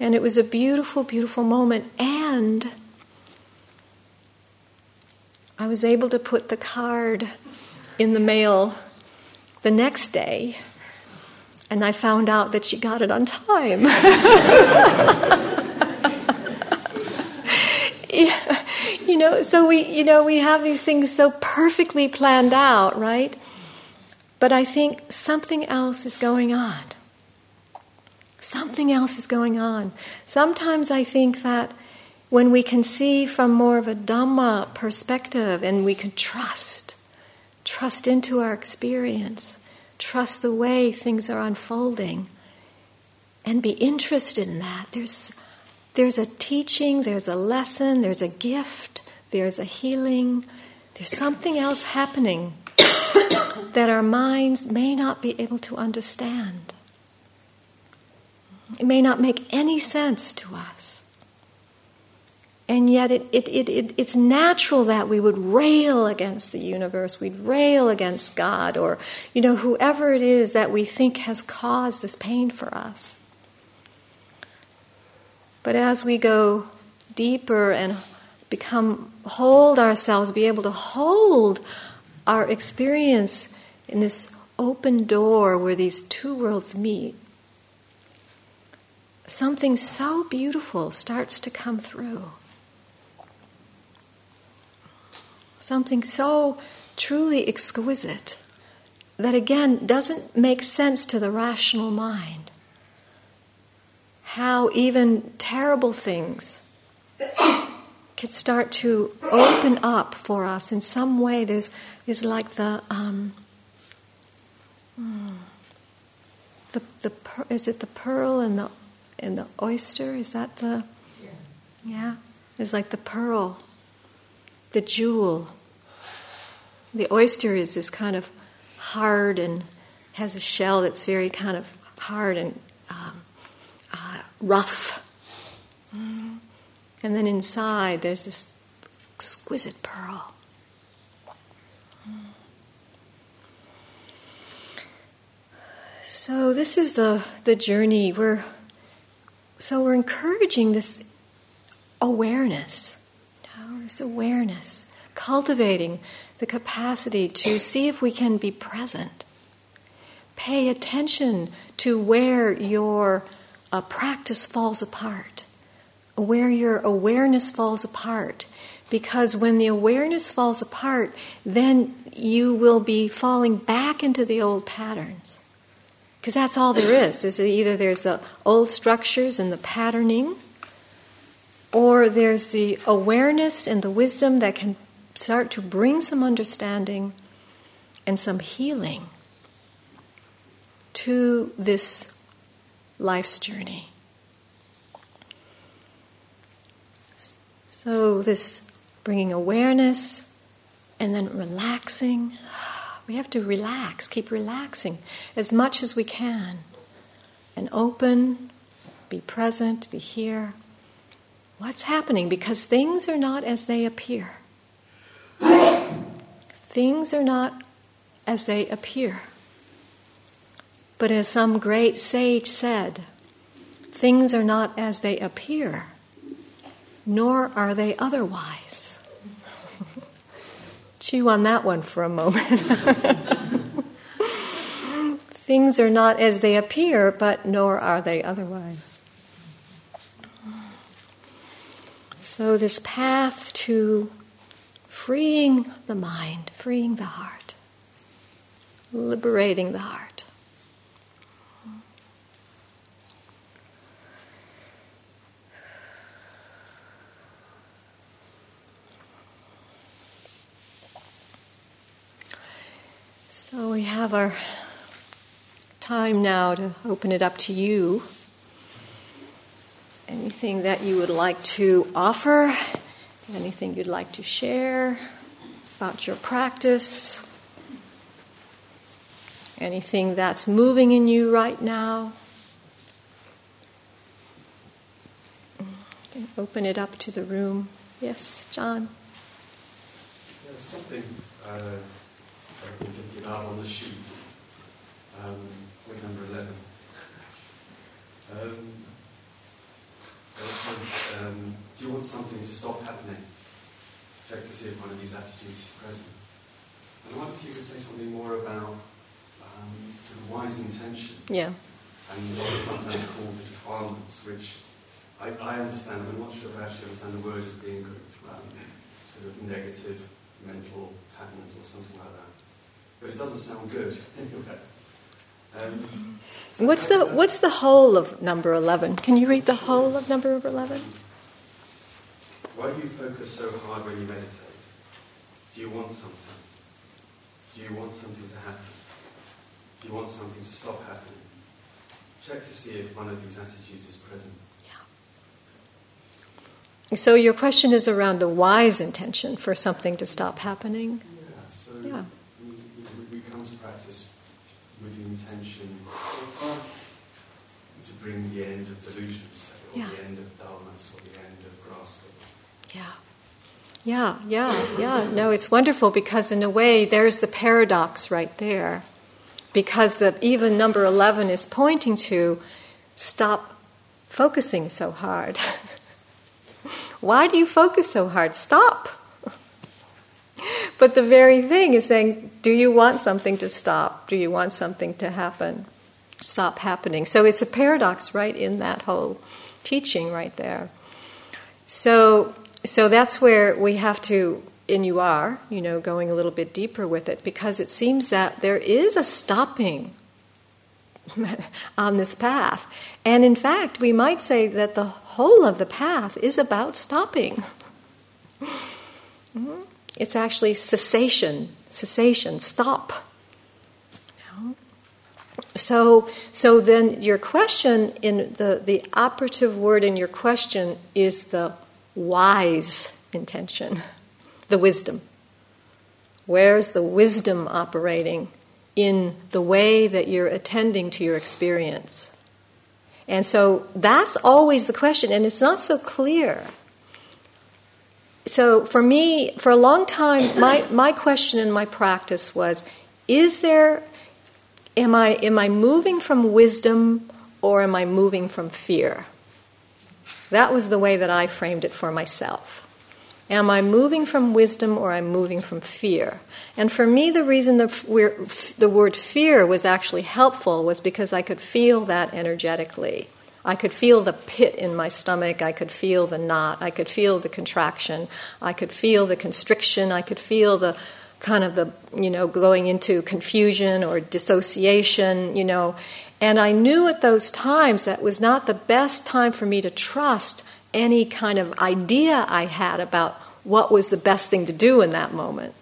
And it was a beautiful, beautiful moment. And I was able to put the card in the mail the next day, and I found out that she got it on time. yeah, you know, so we, you know, we have these things so perfectly planned out, right? But I think something else is going on. Something else is going on. Sometimes I think that when we can see from more of a Dhamma perspective and we can trust, trust into our experience, trust the way things are unfolding, and be interested in that, there's, there's a teaching, there's a lesson, there's a gift, there's a healing, there's something else happening that our minds may not be able to understand. It may not make any sense to us. And yet, it, it, it, it, it's natural that we would rail against the universe, we'd rail against God, or, you know, whoever it is that we think has caused this pain for us. But as we go deeper and become, hold ourselves, be able to hold our experience in this open door where these two worlds meet, something so beautiful starts to come through. something so truly exquisite that again doesn't make sense to the rational mind. How even terrible things can start to open up for us in some way. There's, there's like the, um, hmm, the, the is it the pearl and the and the oyster? Is that the yeah? yeah? It's like the pearl, the jewel the oyster is this kind of hard and has a shell that's very kind of hard and um, uh, rough. And then inside there's this exquisite pearl. So this is the, the journey. We're so we're encouraging this awareness, you know, this awareness, cultivating the capacity to see if we can be present. Pay attention to where your uh, practice falls apart, where your awareness falls apart. Because when the awareness falls apart, then you will be falling back into the old patterns. Because that's all there is. Is either there's the old structures and the patterning, or there's the awareness and the wisdom that can start to bring some understanding and some healing to this life's journey. So, this bringing awareness and then relaxing. We have to relax, keep relaxing as much as we can, and open, be present, be here. What's happening? Because things are not as they appear. Things are not as they appear. But as some great sage said, things are not as they appear, nor are they otherwise. Chew on that one for a moment. things are not as they appear, but nor are they otherwise. So, this path to freeing the mind, freeing the heart, liberating the heart. So we have our time now to open it up to you. Anything that you would like to offer Anything you'd like to share about your practice? Anything that's moving in you right now? Open it up to the room. Yes, John. There's something uh, I've been thinking about on the sheet, um, number 11. Um, um, do you want something to stop happening? Check to see if one of these attitudes is present. And I wonder if you could say something more about um, sort of wise intention. Yeah. And what is sometimes called the defilements, which I, I understand, I'm not sure if I actually understand the word as being um, sort of negative mental patterns or something like that. But it doesn't sound good anyway. Um, so what's the What's the whole of number eleven? Can you read the whole of number eleven? Why do you focus so hard when you meditate? Do you want something? Do you want something to happen? Do you want something to stop happening? Check to see if one of these attitudes is present. Yeah. So your question is around the wise intention for something to stop happening. Yeah. So Yeah. We, we, we come to practice with the intention to bring the end of delusions, or Yeah. the end of dullness, or the end of grasping. Yeah. Yeah, yeah, yeah. No, it's wonderful because in a way there's the paradox right there. Because the even number 11 is pointing to stop focusing so hard. Why do you focus so hard? Stop. But the very thing is saying, do you want something to stop? Do you want something to happen? Stop happening. So it's a paradox right in that whole teaching right there. So so that's where we have to and you are, you know, going a little bit deeper with it because it seems that there is a stopping on this path. And in fact, we might say that the whole of the path is about stopping. Mhm. It's actually cessation, cessation, stop. Know? So, so then your question in the, the operative word in your question is the wise intention, the wisdom. Where's the wisdom operating in the way that you're attending to your experience? And so that's always the question, and it's not so clear. So for me, for a long time, my, my question in my practice was is there, am I, am I moving from wisdom or am I moving from fear? That was the way that I framed it for myself. Am I moving from wisdom or I'm moving from fear? And for me, the reason the, the word fear was actually helpful was because I could feel that energetically. I could feel the pit in my stomach. I could feel the knot. I could feel the contraction. I could feel the constriction. I could feel the kind of the, you know, going into confusion or dissociation, you know. And I knew at those times that was not the best time for me to trust any kind of idea I had about what was the best thing to do in that moment.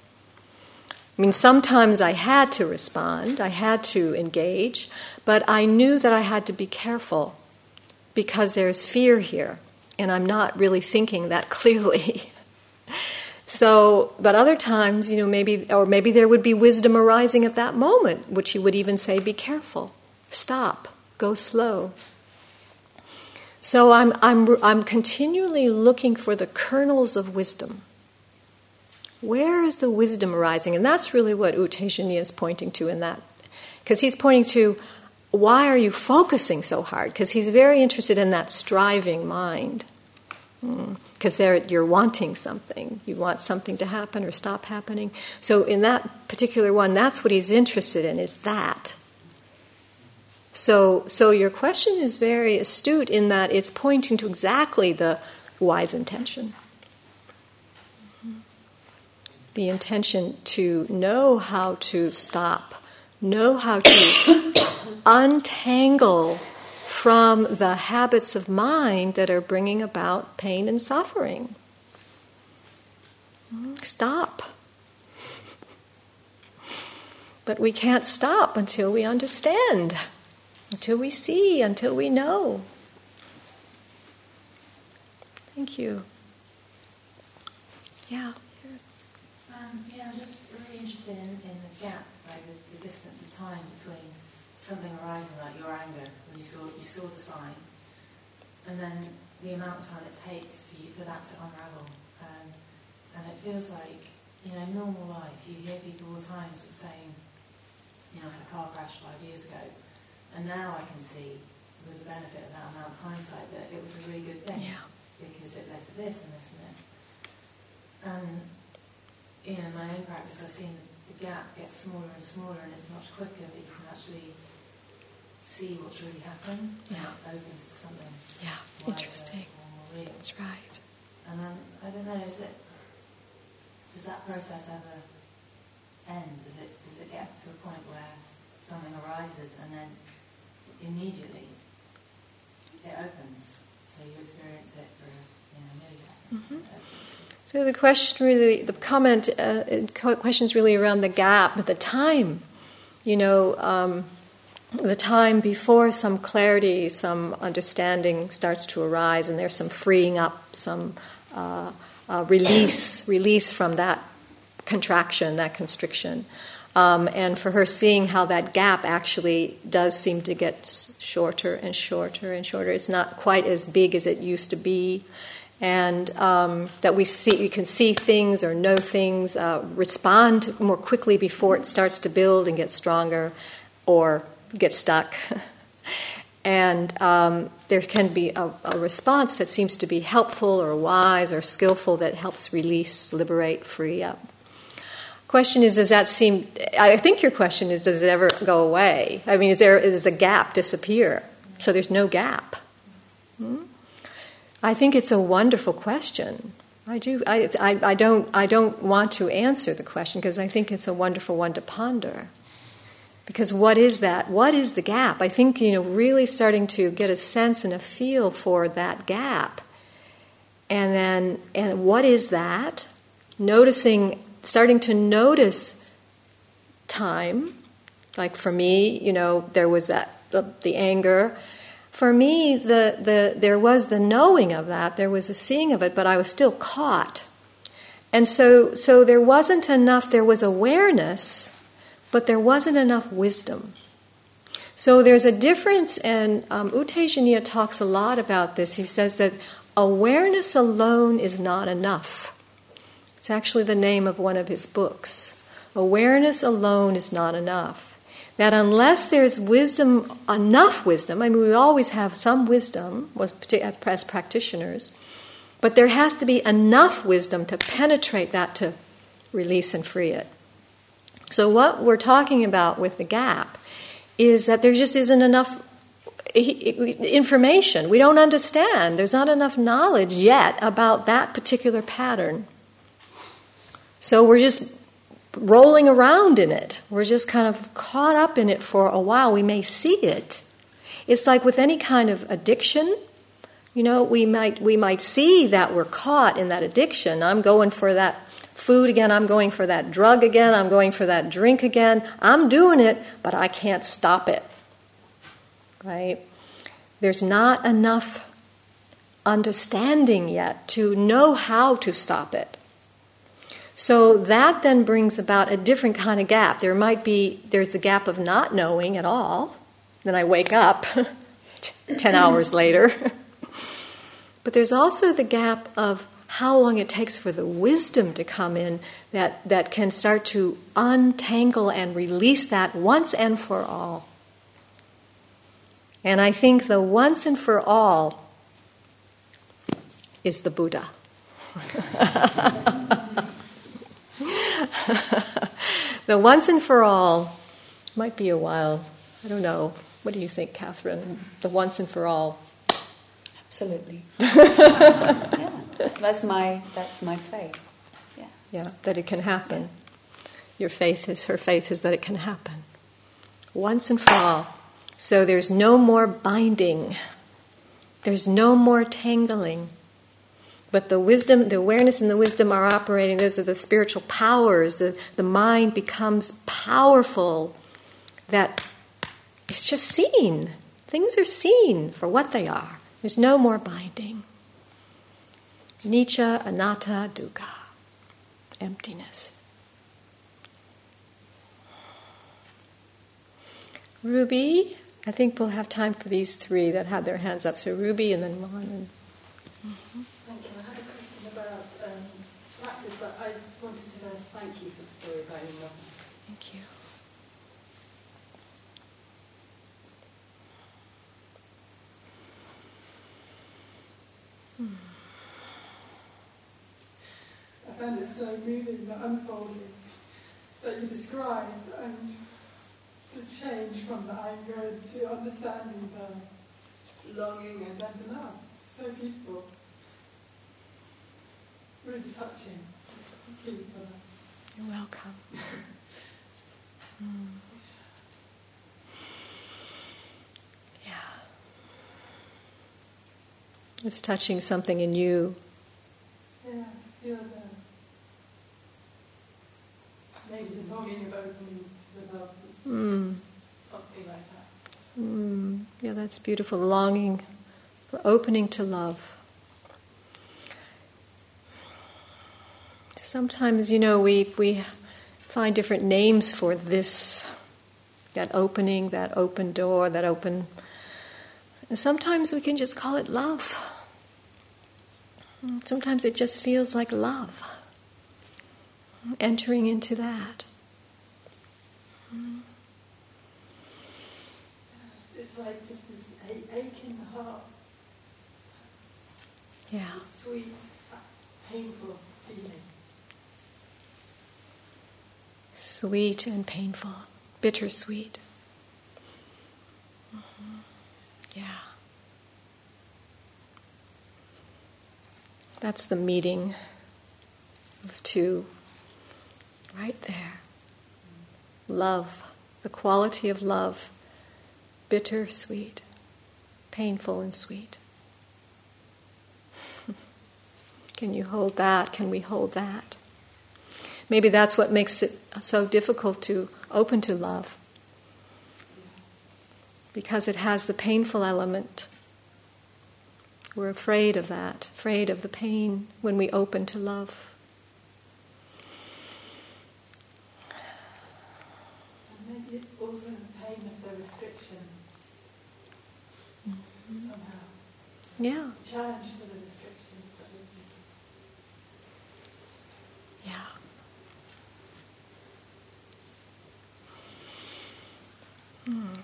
I mean, sometimes I had to respond, I had to engage, but I knew that I had to be careful because there's fear here, and I'm not really thinking that clearly. so, but other times, you know, maybe, or maybe there would be wisdom arising at that moment, which you would even say, be careful, stop, go slow. So I'm, I'm, I'm continually looking for the kernels of wisdom. Where is the wisdom arising? And that's really what U Tejaniya is pointing to in that. Because he's pointing to why are you focusing so hard? Because he's very interested in that striving mind. Because mm. you're wanting something. You want something to happen or stop happening. So in that particular one, that's what he's interested in, is that. So, so your question is very astute in that it's pointing to exactly the wise intention. The intention to know how to stop, know how to untangle from the habits of mind that are bringing about pain and suffering. Stop. But we can't stop until we understand until we see, until we know. Thank you. Yeah. Um, yeah, I'm just really interested in, in the gap, like the, the distance of time between something arising, like your anger, when you saw you saw the sign, and then the amount of time it takes for you for that to unravel. Um, and it feels like, you know, normal life, you hear people all the time sort of saying, you know, I had a car crash five years ago, and now I can see, with the benefit of that amount of hindsight, that it was a really good thing Yeah. because it led to this and this and this. And you know, in my own practice, I've seen the gap get smaller and smaller, and it's much quicker that you can actually see what's really happened. Yeah. opens to something Yeah. Interesting. or more real. That's right. And um, I don't know, is it does that process ever end? Does it does it get to a point where something arises and then immediately it opens, so you experience it for you know millisecond. Mhm. Opens. So the question really, the comment, uh, question is really around the gap, the time. You know, um, the time before some clarity, some understanding starts to arise, and there's some freeing up, some uh, uh, release, release from that contraction, that constriction. Um, and for her, seeing how that gap actually does seem to get shorter and shorter and shorter. It's not quite as big as it used to be, and um, that we see, we can see things or know things, uh, respond more quickly before it starts to build and get stronger, or get stuck. and um, there can be a, a response that seems to be helpful or wise or skillful that helps release, liberate, free up. Question is, does that seem? I think your question is, does it ever go away? I mean, is there is a gap disappear? So there's no gap. Hmm? I think it's a wonderful question. I do. I, I, I don't. I don't want to answer the question because I think it's a wonderful one to ponder. Because what is that? What is the gap? I think you know, really starting to get a sense and a feel for that gap, and then and what is that? Noticing, starting to notice time. Like for me, you know, there was that the, the anger. For me, the, the there was the knowing of that, there was the seeing of it, but I was still caught. And so so there wasn't enough, there was awareness, but there wasn't enough wisdom. So there's a difference, and um, U Tejaniya talks a lot about this. He says that awareness alone is not enough. It's actually the name of one of his books. Awareness alone is not enough. That unless there's wisdom, enough wisdom, I mean, we always have some wisdom as practitioners, but there has to be enough wisdom to penetrate that to release and free it. So, what we're talking about with the gap is that there just isn't enough eh, eh, information. We don't understand. There's not enough knowledge yet about that particular pattern. So, we're just rolling around in it. We're just kind of caught up in it for a while. We may see it. It's like with any kind of addiction. You know, we might we might see that we're caught in that addiction. I'm going for that food again, I'm going for that drug again, I'm going for that drink again. I'm doing it, but I can't stop it. Right? There's not enough understanding yet to know how to stop it. So that then brings about a different kind of gap. There might be there's the gap of not knowing at all. Then I wake up 10 hours later. but there's also the gap of how long it takes for the wisdom to come in that, that can start to untangle and release that once and for all. And I think the once and for all is the Buddha. the once and for all might be a while. I don't know. What do you think, Catherine? The once and for all. Absolutely. yeah, that's my that's my faith. Yeah. Yeah, that it can happen. Your faith is her faith is that it can happen once and for all. So there's no more binding. There's no more tangling. But the wisdom, the awareness and the wisdom are operating. Those are the spiritual powers. The, the mind becomes powerful. That it's just seen. Things are seen for what they are. There's no more binding. Anicca, anatta, dukkha. emptiness. Ruby, I think we'll have time for these three that had their hands up. So Ruby and then Mon. And, mm-hmm. Thank you. I had a question about um, practice, but I wanted to first thank you for the story about your mother. Thank you. I found it so moving, the unfolding that you described, and the change from the anger to understanding the longing and then the love. So beautiful. Really touching. Thank you for that. You're welcome. mm. Yeah. It's touching something in you. Yeah, feel the maybe the longing of opening the love. Mm. Something like that. Mm. Yeah, that's beautiful. Longing for opening to love. Sometimes, you know, we, we find different names for this, that opening, that open door, that open. And sometimes we can just call it love. Sometimes it just feels like love. Entering into that. It's like just this ache in the heart. Yeah. sweet, painful feeling. Sweet and painful, bittersweet. Mm-hmm. Yeah. That's the meeting of two right there. Love, the quality of love, bitter, sweet, painful, and sweet. Can you hold that? Can we hold that? Maybe that's what makes it so difficult to open to love. Because it has the painful element. We're afraid of that, afraid of the pain when we open to love. And maybe it's also the pain of the restriction. Mm-hmm. Somehow. Yeah. Challenge the Hmm.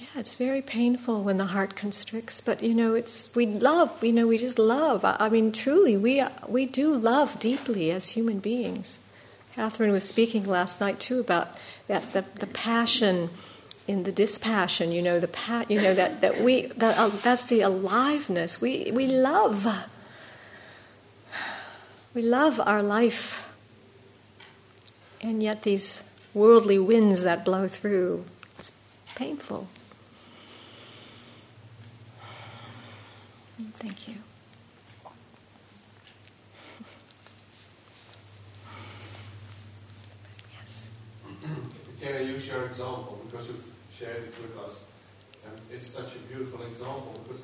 Yeah, it's very painful when the heart constricts, but you know, it's we love. You know, we just love. I, I mean, truly, we we do love deeply as human beings. Catherine was speaking last night too about that the, the passion in the dispassion. You know, the you know that that we that uh, that's the aliveness. We we love. We love our life, and yet these worldly winds that blow through it's painful. Thank you. yes. Can I use your example because you've shared it with us? And it's such a beautiful example because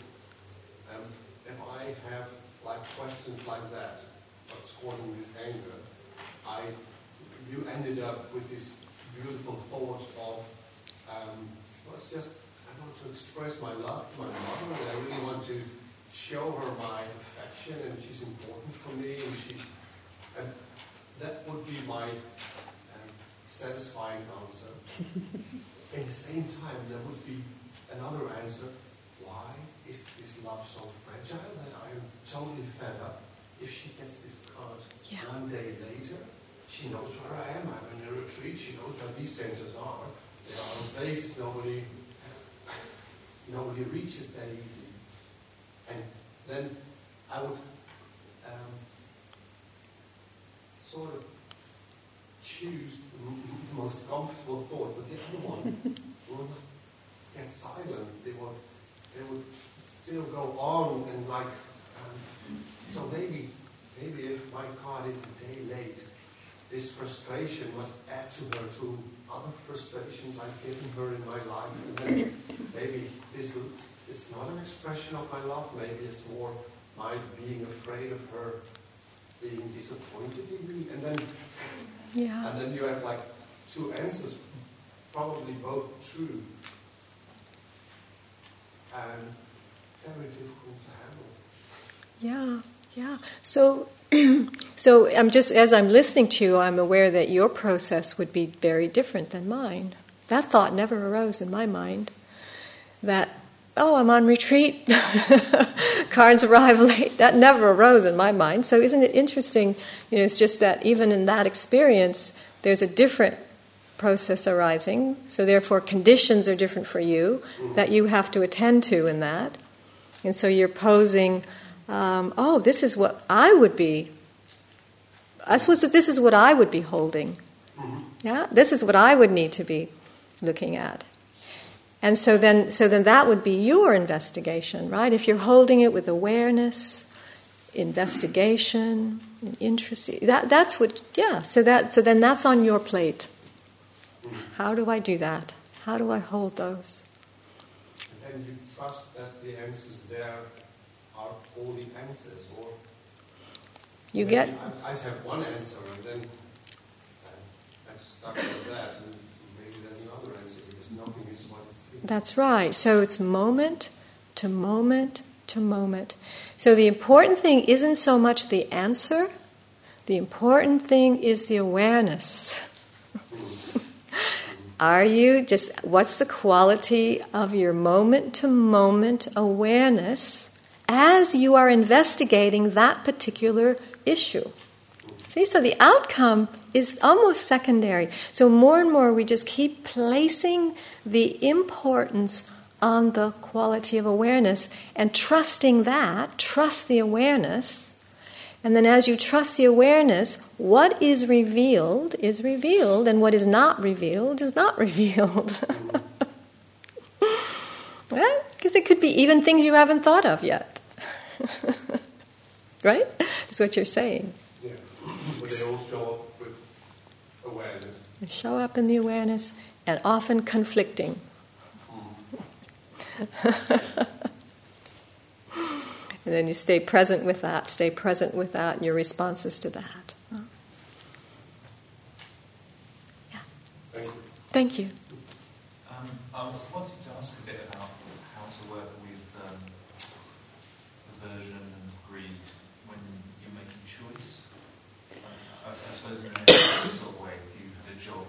um, if I have like questions like that, what's causing this anger? I you ended up with this beautiful thought of um, let's just, I want to express my love to my mother, and I really want to show her my affection, and she's important for me, and she's, and that would be my um, satisfying answer. At the same time, there would be another answer. Why is this love so fragile that I am totally fed up? If she gets this card yeah. one day later, she knows where I am. I'm in a retreat. She knows where these centers are. There are on places nobody, nobody reaches that easy. And then I would um, sort of choose the most comfortable thought, but the other one would get silent. They would, they would still go on and like, um, so maybe, maybe if my card is a day late, this frustration must add to her to other frustrations I've given her in my life. And then maybe this will, it's not an expression of my love, maybe it's more my being afraid of her being disappointed in me? And then, Yeah. and then you have like two answers, probably both true, and very difficult to handle. Yeah, yeah. So, so I'm just as I'm listening to you, I'm aware that your process would be very different than mine. That thought never arose in my mind. That oh, I'm on retreat, cards arrive late. That never arose in my mind. So, isn't it interesting? You know, it's just that even in that experience, there's a different process arising. So, therefore, conditions are different for you that you have to attend to in that. And so, you're posing, um, oh, this is what I would be. I suppose that this is what I would be holding. Yeah, this is what I would need to be looking at. And so then, so then that would be your investigation, right? If you're holding it with awareness, investigation, interest, that, that's what, yeah. So that, so then that's on your plate. How do I do that? How do I hold those? And you trust that the answers there are all the answers, or You get I, I have one answer, and then I'm stuck with that, and maybe there's another answer because nothing is what it seems. That's right. So it's moment to moment to moment. So the important thing isn't so much the answer, the important thing is the awareness. Are you just, what's the quality of your moment to moment awareness as you are investigating that particular issue? See, so the outcome is almost secondary. So more and more we just keep placing the importance on the quality of awareness and trusting that, trust the awareness. And then as you trust the awareness, what is revealed is revealed, and what is not revealed is not revealed. right? Because it could be even things you haven't thought of yet. right? That's what you're saying. Yeah, they all show up with awareness. They show up in the awareness and often conflicting. and then you stay present with that, stay present with that, and your responses to that. Yeah. Thank you. Thank you. Um, I wanted to ask a bit about how to work with um, aversion and greed when you're making choice. Uh, I, I suppose in a sort of way, if you had a job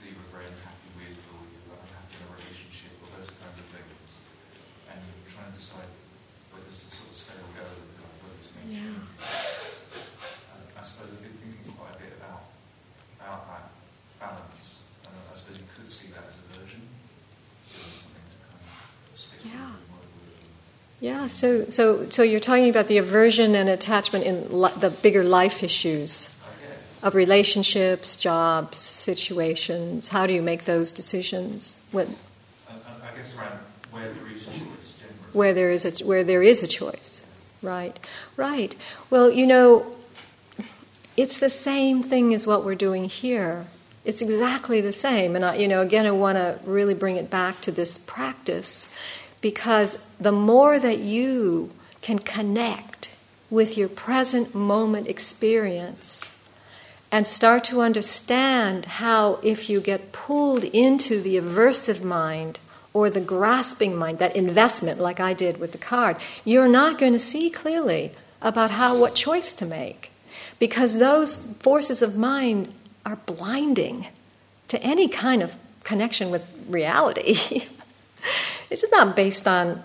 that you were very unhappy with, or you were unhappy in a relationship, or those kinds of things, and you're trying to decide whether to sort of stay or go, like whether to make Yeah. changes. Uh, I suppose I've been thinking quite a bit about about that balance. And I suppose you could see that as aversion. Doing something to kind of stick Yeah. with and work with. Yeah, so, so, so you're talking about the aversion and attachment in li- the bigger life issues of relationships, jobs, situations. How do you make those decisions? What, And, and I guess around where there is choice generally. where there is a where there is a choice right right well you know it's the same thing as what we're doing here it's exactly the same and I, you know again i want to really bring it back to this practice because the more that you can connect with your present moment experience and start to understand how if you get pulled into the aversive mind or the grasping mind, that investment like I did with the card, you're not going to see clearly about how what choice to make because those forces of mind are blinding to any kind of connection with reality. it's not based on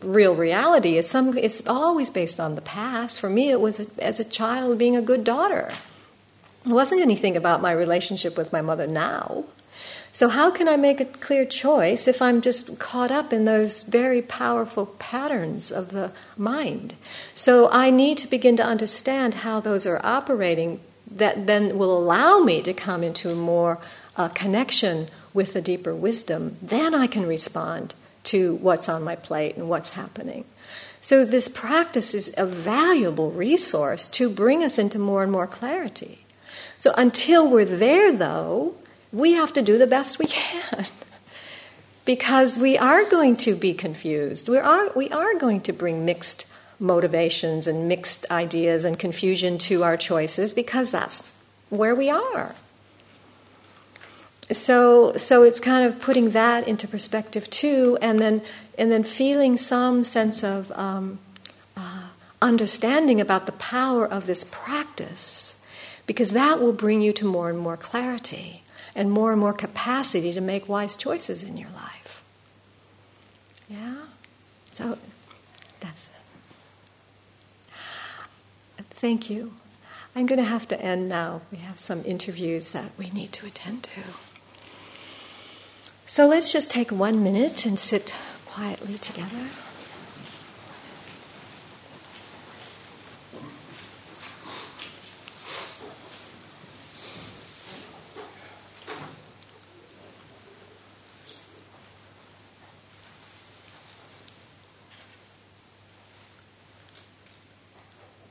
real reality. It's some. It's always based on the past. For me, it was as a child being a good daughter. It wasn't anything about my relationship with my mother now. So, how can I make a clear choice if I'm just caught up in those very powerful patterns of the mind? So, I need to begin to understand how those are operating that then will allow me to come into a more uh, connection with the deeper wisdom. Then I can respond to what's on my plate and what's happening. So, this practice is a valuable resource to bring us into more and more clarity. So, until we're there, though, we have to do the best we can because we are going to be confused. We are, we are going to bring mixed motivations and mixed ideas and confusion to our choices because that's where we are. So, so it's kind of putting that into perspective too, and then and then feeling some sense of um, uh, understanding about the power of this practice, because that will bring you to more and more clarity and more and more capacity to make wise choices in your life. Yeah? So that's it. Thank you. I'm going to have to end now. We have some interviews that we need to attend to. So let's just take one minute and sit quietly together.